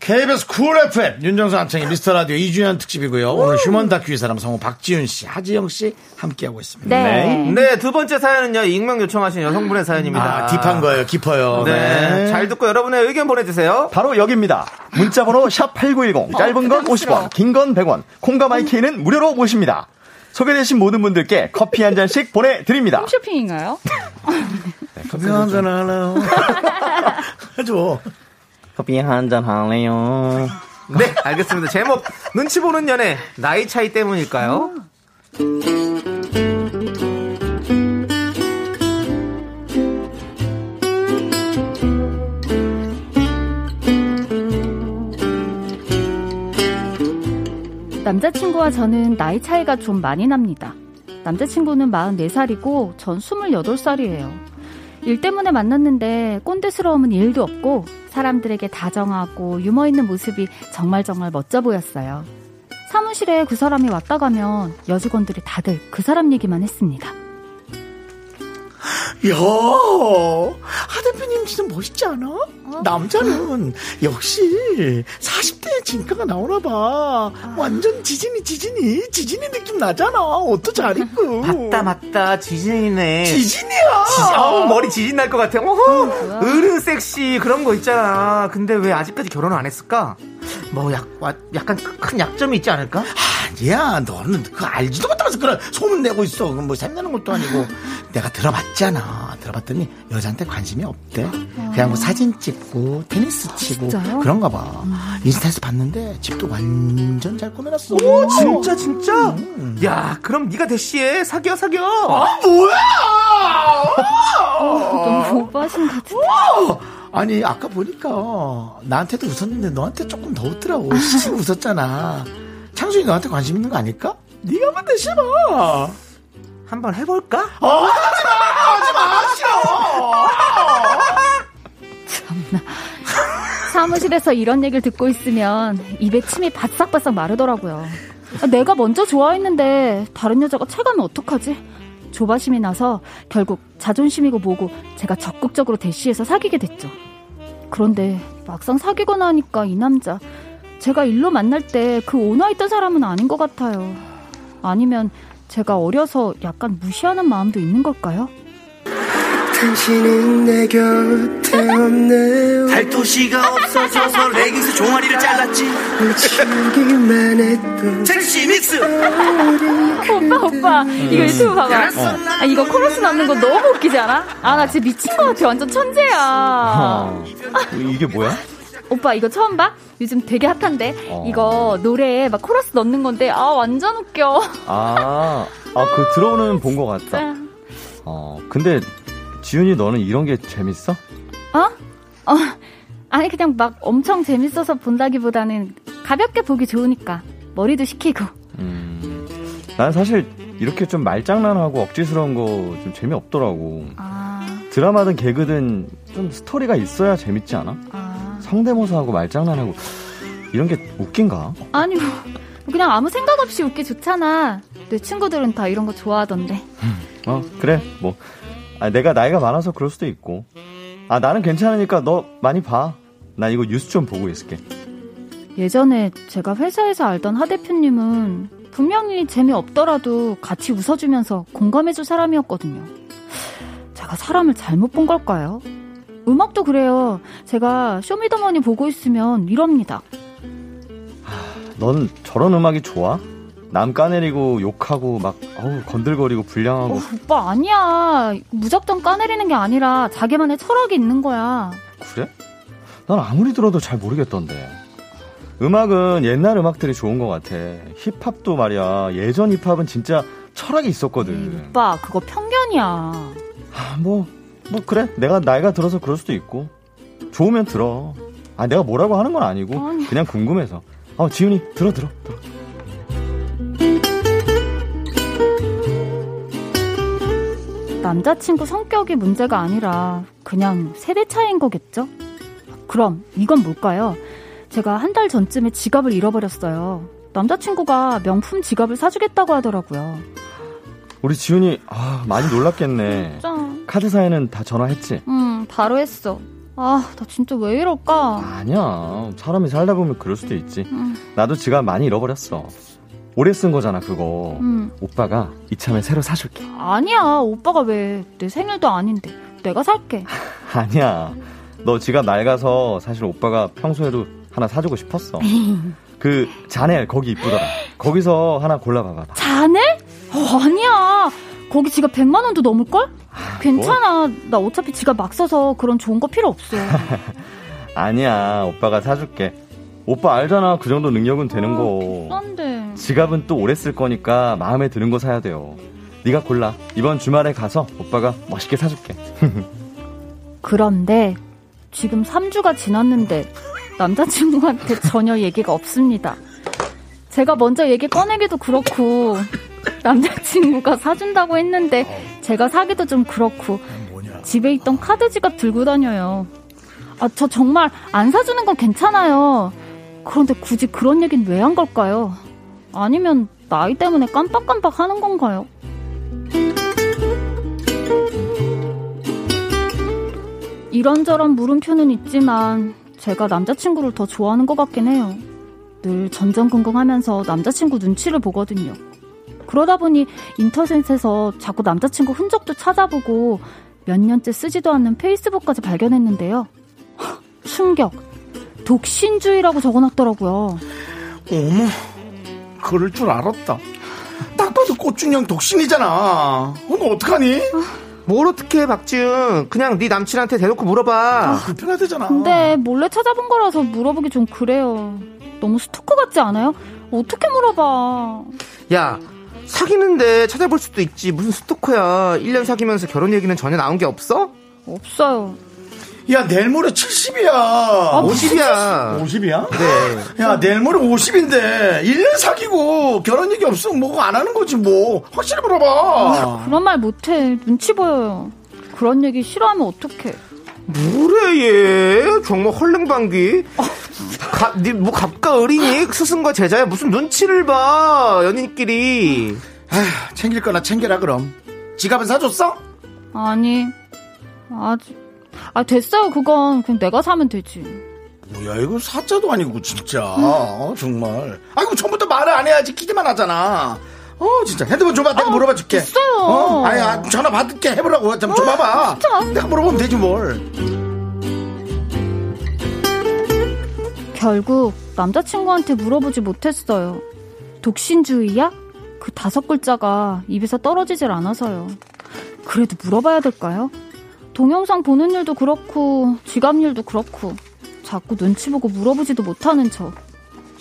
KBS 쿨 FM 윤정수 남창희의 미스터 라디오 2주년 특집이고요. 오늘 휴먼 다큐 이 사람 성우 박지윤 씨, 하지영 씨 함께하고 있습니다. 네. 네, 두 번째 사연은요. 익명 요청하신 여성분의 사연입니다. 아, deep한 거예요. 깊어요. 네. 잘 듣고 여러분의 의견 보내주세요. 바로 여기입니다. 문자번호 샵8910 짧은 건 50원, 긴 건 100원, 콩과 마이케이는 무료로 모십니다. 소개되신 모든 분들께 커피 한 잔씩 보내드립니다. 홈쇼핑인가요? 커피 한 잔 하나요? 해줘. 커피 한 잔 할래요. 네, 알겠습니다. 제목, 눈치 보는 연애, 나이 차이 때문일까요? 남자친구와 저는 나이 차이가 좀 많이 납니다. 남자친구는 44살이고 전 28살이에요. 일 때문에 만났는데 꼰대스러움은 일도 없고 사람들에게 다정하고 유머 있는 모습이 정말 정말 멋져 보였어요. 사무실에 그 사람이 왔다 가면 여직원들이 다들 그 사람 얘기만 했습니다. 야, 하 대표님 진짜 멋있지 않아? 남자는 역시 40대의 진가가 나오나 봐. 완전 지진이 지진이 지진이 느낌 나잖아. 옷도 잘 입고. 맞다, 맞다. 지진이네. 지진이야. 지- 아우, 머리 지진 날 것 같아. 어허, 으르 섹시 그런 거 있잖아. 근데 왜 아직까지 결혼 안 했을까? 뭐 약, 와- 약간 큰 약점이 있지 않을까? 아니야, 너는 그거 알지도 못하면서 그런 소문 내고 있어. 그건 뭐 샘내는 것도 아니고. 내가 들어봤잖아. 들어봤더니 여자한테 관심이 없대. 그냥 뭐 사진 찍고 테니스 치고 진짜요? 그런가 봐. 인스타에서 봤는데 집도 완전 잘 꾸며놨어. 오, 진짜, 진짜? 야, 그럼 네가 대시해. 사겨, 사겨. 아, 뭐야! 너무 오버하신 것 같은데. 아니 아까 보니까 나한테도 웃었는데 너한테 조금 더 웃더라고 시식 웃었잖아 창준이 너한테 관심 있는 거 아닐까? 네가 한번 대시봐 한번 해볼까? 어, 하지마 하지마 싫어 사무실에서 이런 얘기를 듣고 있으면 입에 침이 바싹바싹 마르더라고요. 아, 내가 먼저 좋아했는데 다른 여자가 채가면 어떡하지? 조바심이 나서 결국 자존심이고 뭐고 제가 적극적으로 대시해서 사귀게 됐죠. 그런데 막상 사귀고 나니까 이 남자 제가 일로 만날 때그 오나있던 사람은 아닌 것 같아요. 아니면 제가 어려서 약간 무시하는 마음도 있는 걸까요? 당신은 내 곁에 없네요 달도시가 없어져서 레깅스 종아리를 잘랐지. 미치기만 했던 섹시 믹스. 오빠 오빠. 이거 유튜브 봐봐. 아, 이거 코러스 넣는 거 너무 웃기지 않아? 아 나 진짜 미친 것 같아. 완전 천재야. 어, 이게 뭐야? 오빠 이거 처음 봐? 요즘 되게 핫한데? 어. 이거 노래에 막 코러스 넣는 건데 아 완전 웃겨. 아, 아, 그 들어오는 본 것 같다. 어, 근데 지윤이 너는 이런 게 재밌어? 어? 어 아니 그냥 막 엄청 재밌어서 본다기보다는 가볍게 보기 좋으니까 머리도 식히고 난 사실 이렇게 좀 말장난하고 억지스러운 거 좀 재미없더라고. 아, 드라마든 개그든 좀 스토리가 있어야 재밌지 않아? 아. 성대모사하고 말장난하고 이런 게 웃긴가? 아니 뭐 그냥 아무 생각 없이 웃기 좋잖아 내 친구들은 다 이런 거 좋아하던데 어, 그래. 뭐 아, 내가 나이가 많아서 그럴 수도 있고. 아, 나는 괜찮으니까 너 많이 봐. 나 이거 뉴스 좀 보고 있을게. 예전에 제가 회사에서 알던 하 대표님은 분명히 재미없더라도 같이 웃어주면서 공감해줄 사람이었거든요. 제가 사람을 잘못 본 걸까요? 음악도 그래요. 제가 쇼미더머니 보고 있으면 이럽니다. 넌 저런 음악이 좋아? 남 까내리고 욕하고 막 어우 건들거리고 불량하고 어, 오빠 아니야. 무작정 까내리는 게 아니라 자기만의 철학이 있는 거야. 그래? 난 아무리 들어도 잘 모르겠던데. 음악은 옛날 음악들이 좋은 것 같아. 힙합도 말이야. 예전 힙합은 진짜 철학이 있었거든. 오빠, 그거 편견이야. 아, 뭐, 뭐, 그래. 내가 나이가 들어서 그럴 수도 있고. 좋으면 들어. 아, 내가 뭐라고 하는 건 아니고. 아니. 그냥 궁금해서. 어, 지훈이, 들어, 들어, 들어. 남자친구 성격이 문제가 아니라 그냥 세대 차이인 거겠죠? 그럼 이건 뭘까요? 제가 한 달 전쯤에 지갑을 잃어버렸어요. 남자친구가 명품 지갑을 사주겠다고 하더라고요. 우리 지훈이, 아, 많이 놀랐겠네. 짠. 카드사에는 다 전화했지? 음, 바로 했어. 아, 나 진짜 왜 이럴까? 아니야. 사람이 살다 보면 그럴 수도 있지. 음. 나도 지갑 많이 잃어버렸어. 오래 쓴 거잖아, 그거. 음. 오빠가 이참에 새로 사줄게. 아니야, 오빠가 왜 내 생일도 아닌데 내가 살게. 아니야. 너 지갑 낡아서 사실 오빠가 평소에도 하나 사주고 싶었어. 그 자넬 거기 이쁘더라. 거기서 하나 골라봐봐. 자네? 어, 아니야. 거기 지갑 100만 원도 넘을걸? 괜찮아. 나 어차피 지갑 막 써서 그런 좋은 거 필요 없어. 아니야. 오빠가 사줄게. 오빠 알잖아. 그 정도 능력은 되는 거. 싼데. 지갑은 또 오래 쓸 거니까 마음에 드는 거 사야 돼요. 네가 골라. 이번 주말에 가서 오빠가 멋있게 사줄게. 그런데 지금 3주가 지났는데 남자친구한테 전혀 얘기가 없습니다. 제가 먼저 얘기 꺼내기도 그렇고 남자친구가 사준다고 했는데 제가 사기도 좀 그렇고 집에 있던 카드 지갑 들고 다녀요. 아, 저 정말 안 사주는 건 괜찮아요. 그런데 굳이 그런 얘기는 왜 한 걸까요? 아니면 나이 때문에 깜빡깜빡 하는 건가요? 이런저런 물음표는 있지만 제가 남자친구를 더 좋아하는 것 같긴 해요. 늘 전전긍긍하면서 남자친구 눈치를 보거든요. 그러다 보니 인터넷에서 자꾸 남자친구 흔적도 찾아보고 몇 년째 쓰지도 않는 페이스북까지 발견했는데요. 헉, 충격. 독신주의라고 적어놨더라고요. 어머, 그럴 줄 알았다. 딱 봐도 꽃중형 독신이잖아. 어, 너 어떡하니? 뭘 어떻게 해, 박지훈. 그냥 네 남친한테 대놓고 물어봐. 불편하대잖아. 근데 몰래 찾아본 거라서 물어보기 좀 그래요. 너무 스토커 같지 않아요? 어떻게 물어봐. 야, 사귀는데 찾아볼 수도 있지. 무슨 스토커야. 1년 사귀면서 결혼 얘기는 전혀 나온 게 없어? 없어요. 야, 내일 모레 70이야. 아, 50이야. 50이야? 네. 야, 내일 모레 50인데, 1년 사귀고 결혼 얘기 없으면 뭐 안 하는 거지, 뭐. 확실히 물어봐. 그런 말 못해. 눈치 보여요. 그런 얘기 싫어하면 어떡해. 뭐래, 얘? 정말 헐랭방귀? 가, 니, 뭐, 갑과 어린이? 스승과 제자야? 무슨 눈치를 봐, 연인끼리. 아휴, 챙길 거나 챙겨라, 그럼. 지갑은 사줬어? 아니, 아직. 아, 됐어요. 그건 그냥 내가 사면 되지. 뭐야, 이거 사자도 아니고, 진짜. 어, 정말. 아이고, 처음부터 말을 안 해야지. 기대만 하잖아. 어, 진짜. 핸드폰 줘봐. 내가 물어봐 줄게. 됐어요. 어? 아니, 아, 전화 받을게. 해보라고. 좀 줘봐봐. 진짜. 내가 물어보면 되지, 뭘. 결국 남자친구한테 물어보지 못했어요. 독신주의야? 그 다섯 글자가 입에서 떨어지질 않아서요. 그래도 물어봐야 될까요? 동영상 보는 일도 그렇고 지갑 일도 그렇고 자꾸 눈치 보고 물어보지도 못하는 저.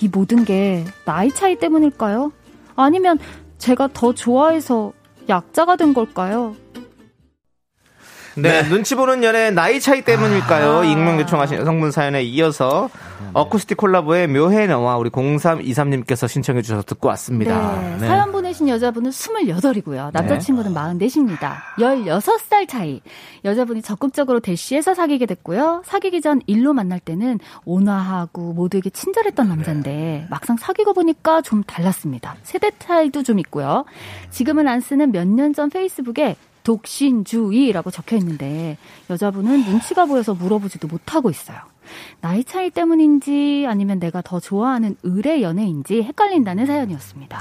이 모든 게 나이 차이 때문일까요? 아니면 제가 더 좋아해서 약자가 된 걸까요? 네, 눈치 보는 연애 나이 차이 때문일까요? 익명 요청하신 여성분 사연에 이어서 어쿠스틱 콜라보의 묘해 너와 우리 0323님께서 신청해 주셔서 듣고 왔습니다. 네, 사연 보내신 여자분은 28이고요. 남자친구는 44입니다. 16살 차이. 여자분이 적극적으로 대시해서 사귀게 됐고요. 사귀기 전 일로 만날 때는 온화하고 모두에게 친절했던 남자인데 막상 사귀고 보니까 좀 달랐습니다. 세대 차이도 좀 있고요. 지금은 안 쓰는 몇 년 전 페이스북에 독신주의라고 적혀 있는데 여자분은 눈치가 보여서 물어보지도 못하고 있어요. 나이 차이 때문인지 아니면 내가 더 좋아하는 의뢰 연애인지 헷갈린다는 사연이었습니다.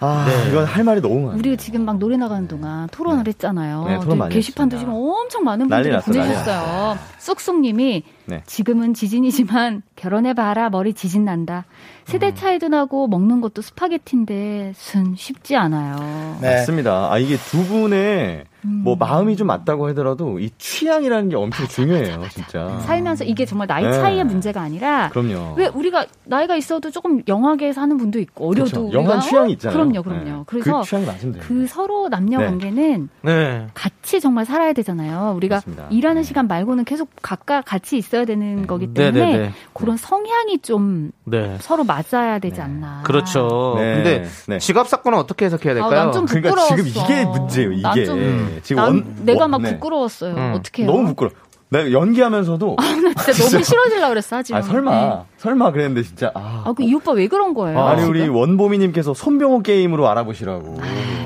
아, 이건 할 말이 너무 많아. 우리가 지금 막 노래 나가는 동안 토론을 했잖아요. 네, 토론 많이 게시판도 지금 엄청 많은 분들이 보내셨어요. 쑥쑥님이 네. 지금은 지진이지만 결혼해봐라 머리 지진 난다. 세대 음. 차이도 나고 먹는 것도 스파게티인데 순 쉽지 않아요. 네. 맞습니다. 아, 이게 두 분의 뭐 마음이 좀 맞다고 하더라도 이 취향이라는 게 엄청 중요해요, 진짜. 살면서 이게 정말 나이 네. 차이의 문제가 아니라 그럼요. 왜 우리가 나이가 있어도 조금 young하게 사는 분도 있고 어려도. 우리가 young한 취향이 있잖아요. 그럼요, 그럼요. 네. 그래서 그 취향이 맞으면 돼요. 그 서로 남녀 네. 관계는 네. 같이 정말 살아야 되잖아요. 우리가 맞습니다. 일하는 시간 말고는 계속 각각 같이 있어 야 되는 거기 때문에 네, 네, 네. 그런 성향이 좀 네. 서로 맞아야 되지 않나. 그렇죠. 네. 근데 네. 지갑 사건은 어떻게 해석해야 될까요? 아, 난좀 그러니까 부끄러웠어. 지금 이게 문제예요, 이게. 난 좀, 음. 지금 난 원- 내가 원- 막 네. 부끄러웠어요. 음. 어떻게 해요? 너무 부끄러워. 내가 연기하면서도 나 진짜 너무 싫어질라 그랬어, 하지. 아, 설마. 설마 그랬는데 진짜 아. 아, 그 이 오빠 왜 그런 거예요? 아니 지금? 우리 원보미님께서 손병호 게임으로 알아보시라고.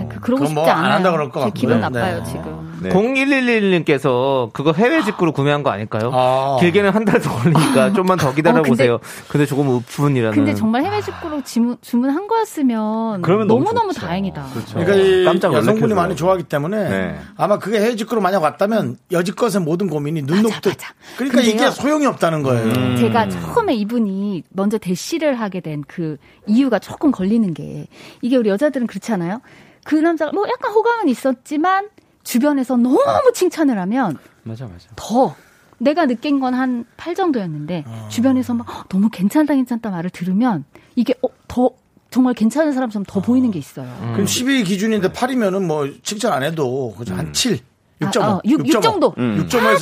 그, 그러고 그건 싶지 뭐안 않아요. 한다 그럴 것제 기분. 나빠요, 네. 지금. 네. 0111님께서 그거 해외 직구로 구매한 거 아닐까요? 아. 길게는 한 달 더 걸리니까 좀만 더 기다려 어, 근데- 보세요. 근데 조금 우푼이라는. 근데 정말 해외 직구로 주문, 주문한 거였으면 그러면 너무 좋죠. 다행이다. 그렇죠. 그러니까 여성분이. 많이 좋아하기 때문에 네. 아마 그게 해외 직구로 만약 왔다면 여지껏의 모든 고민이 눈 녹듯. 맞아. 그러니까 근데요. 이게 소용이 없다는 거예요. 음. 제가 처음에 이분이 먼저 대시를 하게 된 그 이유가 조금 걸리는 게 이게 우리 여자들은 그렇지 않아요? 그 남자가 뭐 약간 호감은 있었지만 주변에서 너무 칭찬을 하면 맞아 맞아. 더 내가 느낀 건 한 8 정도였는데 주변에서 막 "헉, 너무 괜찮다 괜찮다 말을 들으면 이게 어, 더 정말 괜찮은 사람처럼 더 보이는 게 있어요. 그럼 12 기준인데 8이면은 뭐 칭찬 안 해도 그죠? 한 7. 6.5. 아, 어, 육- 육 정도. 6.5에서 약간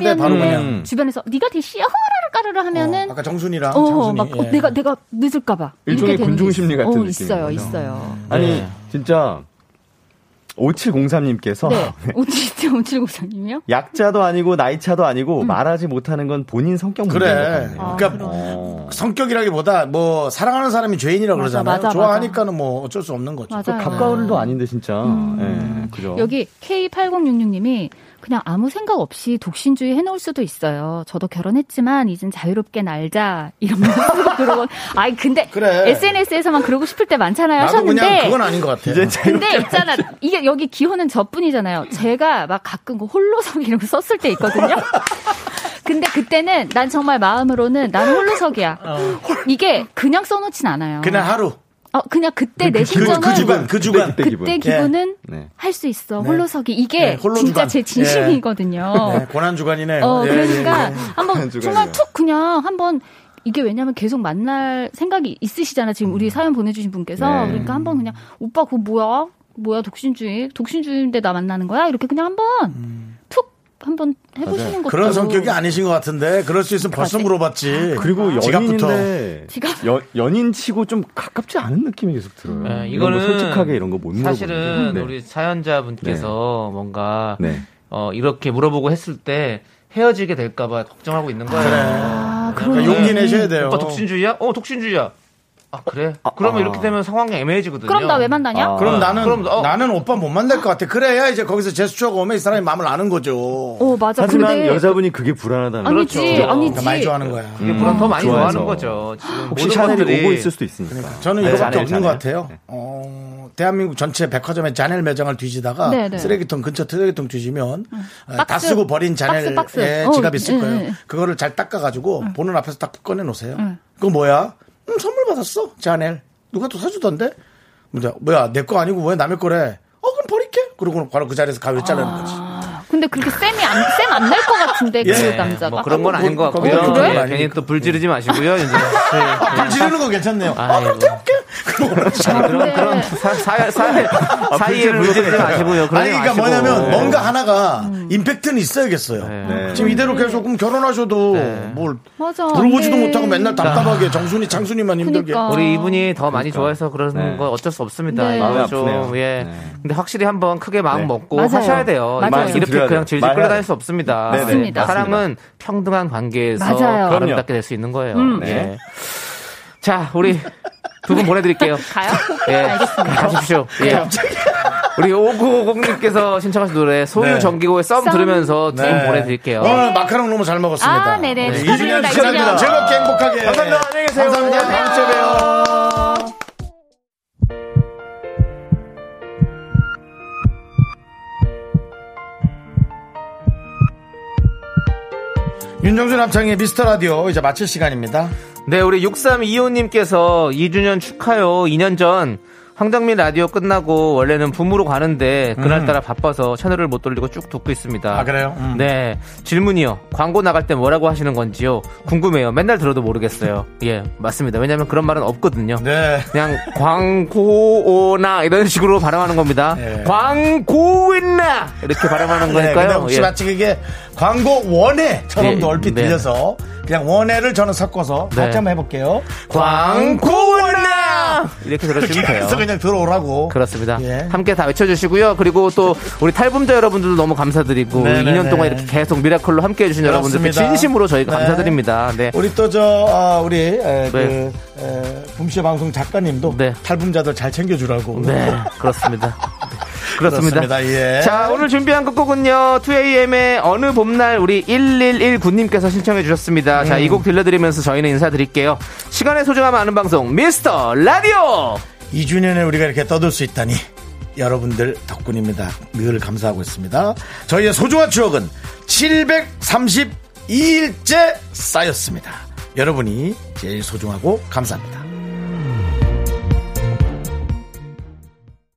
7이었는데 바로 그냥. 주변에서 네가 대시야 허라를 까르르 하면은 어, 아까 정순이랑 어, 장순이. 막 어, 예. 내가 내가 늦을까 봐 일종의 이렇게 되는 게 군중 심리 있- 같은 어, 있어요. 있어요. 아니 진짜 5703님께서 네, 오칠칠 오칠고사님이요? 약자도 아니고 나이차도 아니고 말하지 못하는 건 본인 성격 문제인 것 그래. 같네요. 아, 그러니까 어. 성격이라기보다 뭐 사랑하는 사람이 죄인이라고 맞아, 그러잖아요. 맞아, 좋아하니까는 뭐 어쩔 수 없는 거죠. 맞아요. 가까운 일도 아닌데 진짜. 예, 그죠. 여기 K8066님이 그냥 아무 생각 없이 독신주의 해놓을 수도 있어요. 저도 결혼했지만 이젠 자유롭게 날자 이러면서 그러고 아니 근데 그래. SNS에서만 그러고 싶을 때 많잖아요 하셨는데 그건 아닌 것 같아요. 이제 자유롭게 근데 있잖아 이게 여기 기호는 저뿐이잖아요. 제가 막 가끔 그 홀로서기 이런 거 썼을 때 있거든요. 근데 그때는 난 정말 마음으로는 난 홀로서기야. 이게 그냥 써놓진 않아요. 그냥 하루. 어 그냥 그때 내 그, 심정은 그 주간, 그 주간. 그때 기분. 그때 기분 은 네. 할수 있어. 네. 홀로서기. 이게 네, 홀로 진짜 주간. 제 진심이거든요. 네, 고난 주간이네요. 어, 예, 그러니까 예, 예. 한번 정말. 툭 그냥 한번 이게 왜냐면 계속 만날 생각이 있으시잖아. 지금 우리 사연 보내주신 분께서. 네. 그러니까 한번 그냥 오빠 그거 뭐야? 뭐야 독신주의? 독신주의인데 나 만나는 거야? 이렇게 그냥 한번 툭 한번 해보시는 것도 그런 성격이 아니신 것 같은데 그럴 수 있으면 벌써 그러지. 물어봤지. 그리고 지갑부터. 연인인데 지갑. 연, 연인치고 좀 가깝지 않은 느낌이 계속 들어요. 네, 거 이거는 솔직하게 이런 거 못 물어보는 사실은 네. 우리 사연자분께서 뭔가 네. 어, 이렇게 물어보고 했을 때 헤어지게 될까봐 걱정하고 있는 거예요. 아, 그러니까. 용기 내셔야 돼요. 오빠 독신주의야? 어, 독신주의야. 아, 그래? 그러면 아. 이렇게 되면 상황이 애매해지거든요. 그럼 나 왜 만나냐? 아. 그럼 나는 그럼, 어. 나는 오빠 못 만날 것 같아. 그래야 이제 거기서 제스처가 오면 이 사람이 마음을 아는 거죠. 어 맞아. 하지만 근데 여자분이 그게 불안하다는 아니지, 거죠. 아니지. 그러니까 많이 좋아하는 거야. 이게 보람 더 많이 좋아해서. 좋아하는 거죠. 지금 혹시 샤넬이 것들이 오고 있을 수도 있으니까. 저는 네, 이거밖에 자넬, 없는 것 자넬. 같아요. 어, 대한민국 전체 백화점에 자넬 매장을 뒤지다가 네, 네. 쓰레기통 근처 쓰레기통 뒤지면 어, 다 박스, 쓰고 버린 자넬 박스, 박스. 의 어, 지갑 있을 예, 거예요. 예. 그거를 잘 닦아가지고 보는 앞에서 딱 꺼내 놓으세요. 그거 뭐야? 음, 선물 받았어. 자넬. 누가 또 사주던데? 뭐야, 뭐야 내 거 아니고 왜 남의 거래? 어 그럼 버릴게. 그러고 바로 그 자리에서 가위를 자르는 거지. 아, 근데 그렇게 쌤이 안, 쌤 안 날 것 같은데, 그 예. 남자가. 뭐 그런 건 아닌 것 거기 같고요. 그런 건 예. 괜히 또 불 지르지 마시고요. 이제. 아, 불 지르는 거 괜찮네요. 아, 아이고. 그럼 태울게. 그러고 그런 네. 그런 사, 사, 사, 사이에 물 지르지 마시고요. 아니, 그러니까 마시고. 뭐냐면 네. 뭔가 하나가 임팩트는 있어야겠어요. 네. 지금 이대로 계속 그럼 결혼하셔도 네. 뭘 맞아. 물어보지도 네. 못하고 맨날 답답하게 정순이 창순이만 힘들게. 그러니까. 우리 이분이 더 많이 좋아해서 그러는 네. 건 어쩔 수 없습니다. 네. 마음이 좀, 아프네요. 예. 네. 근데 확실히 한번 크게 마음 네. 먹고 맞아요. 하셔야 돼요. 맞아요. 이렇게 그냥. 질질 끌어다닐. 수 없습니다. 네, 네, 맞습니다. 사랑은 평등한 관계에서 맞아요. 아름답게 될 수 있는 거예요. 음. 예. 네. 자, 우리 두 분 보내드릴게요. 가요? 예. 알겠습니다. 가십시오. 예. 우리 5950님께서 신청하신 노래 소유 네. 정기고의 썸 썸. 들으면서 두분 보내드릴게요. 오늘 마카롱 너무 잘 먹었습니다. 아, 네네. 이준현 축하드립니다. 이준현. 즐겁게 행복하게. 감사합니다. 안녕히 계세요. 감사합니다. 다음 주에 봬요. 윤정수 남창의 미스터 라디오 이제 마칠 시간입니다. 네, 우리 6325님께서 2주년 축하요. 2년 전 황정민 라디오 끝나고 원래는 붐으로 가는데 그날따라 바빠서 채널을 못 돌리고 쭉 듣고 있습니다. 아, 그래요? 음. 네. 질문이요. 광고 나갈 때 뭐라고 하시는 건지요? 궁금해요. 맨날 들어도 모르겠어요. 예, 맞습니다. 왜냐면 그런 말은 없거든요. 네. 그냥 광고나 이런 식으로 발음하는 겁니다. 네. 광고나 이렇게 발음하는 네, 거니까요. 혹시 예. 마치 그게 광고 원해처럼도 네, 얼핏 네. 들려서 그냥 원해를 저는 섞어서 네. 같이 한번 해볼게요. 광고나 이렇게 들어주시면 돼요. 해서 그냥 들어오라고. 그렇습니다. 예. 함께 다 외쳐주시고요. 그리고 또 우리 탈북자 여러분들도 너무 감사드리고 네네네. 2년 동안 이렇게 계속 미라클로 함께 해주신 여러분들께 그렇습니다. 진심으로 저희가 네. 감사드립니다. 네. 우리 또 저 아, 우리 에, 네. 그 에, 붐쇼 방송 작가님도 네. 탈북자들 잘 챙겨주라고. 네, 그렇습니다. 그렇습니다. 그렇습니다. 예. 자, 오늘 준비한 끝곡은요, 2AM의 어느 봄날 우리 1119님께서 신청해 주셨습니다. 자, 음. 이곡 들려드리면서 저희는 인사드릴게요. 시간의 소중함 아는 방송, 미스터 라디오! 2주년에 우리가 이렇게 떠들 수 있다니 여러분들 덕분입니다. 늘 감사하고 있습니다. 저희의 소중한 추억은 732일째 쌓였습니다. 여러분이 제일 소중하고 감사합니다.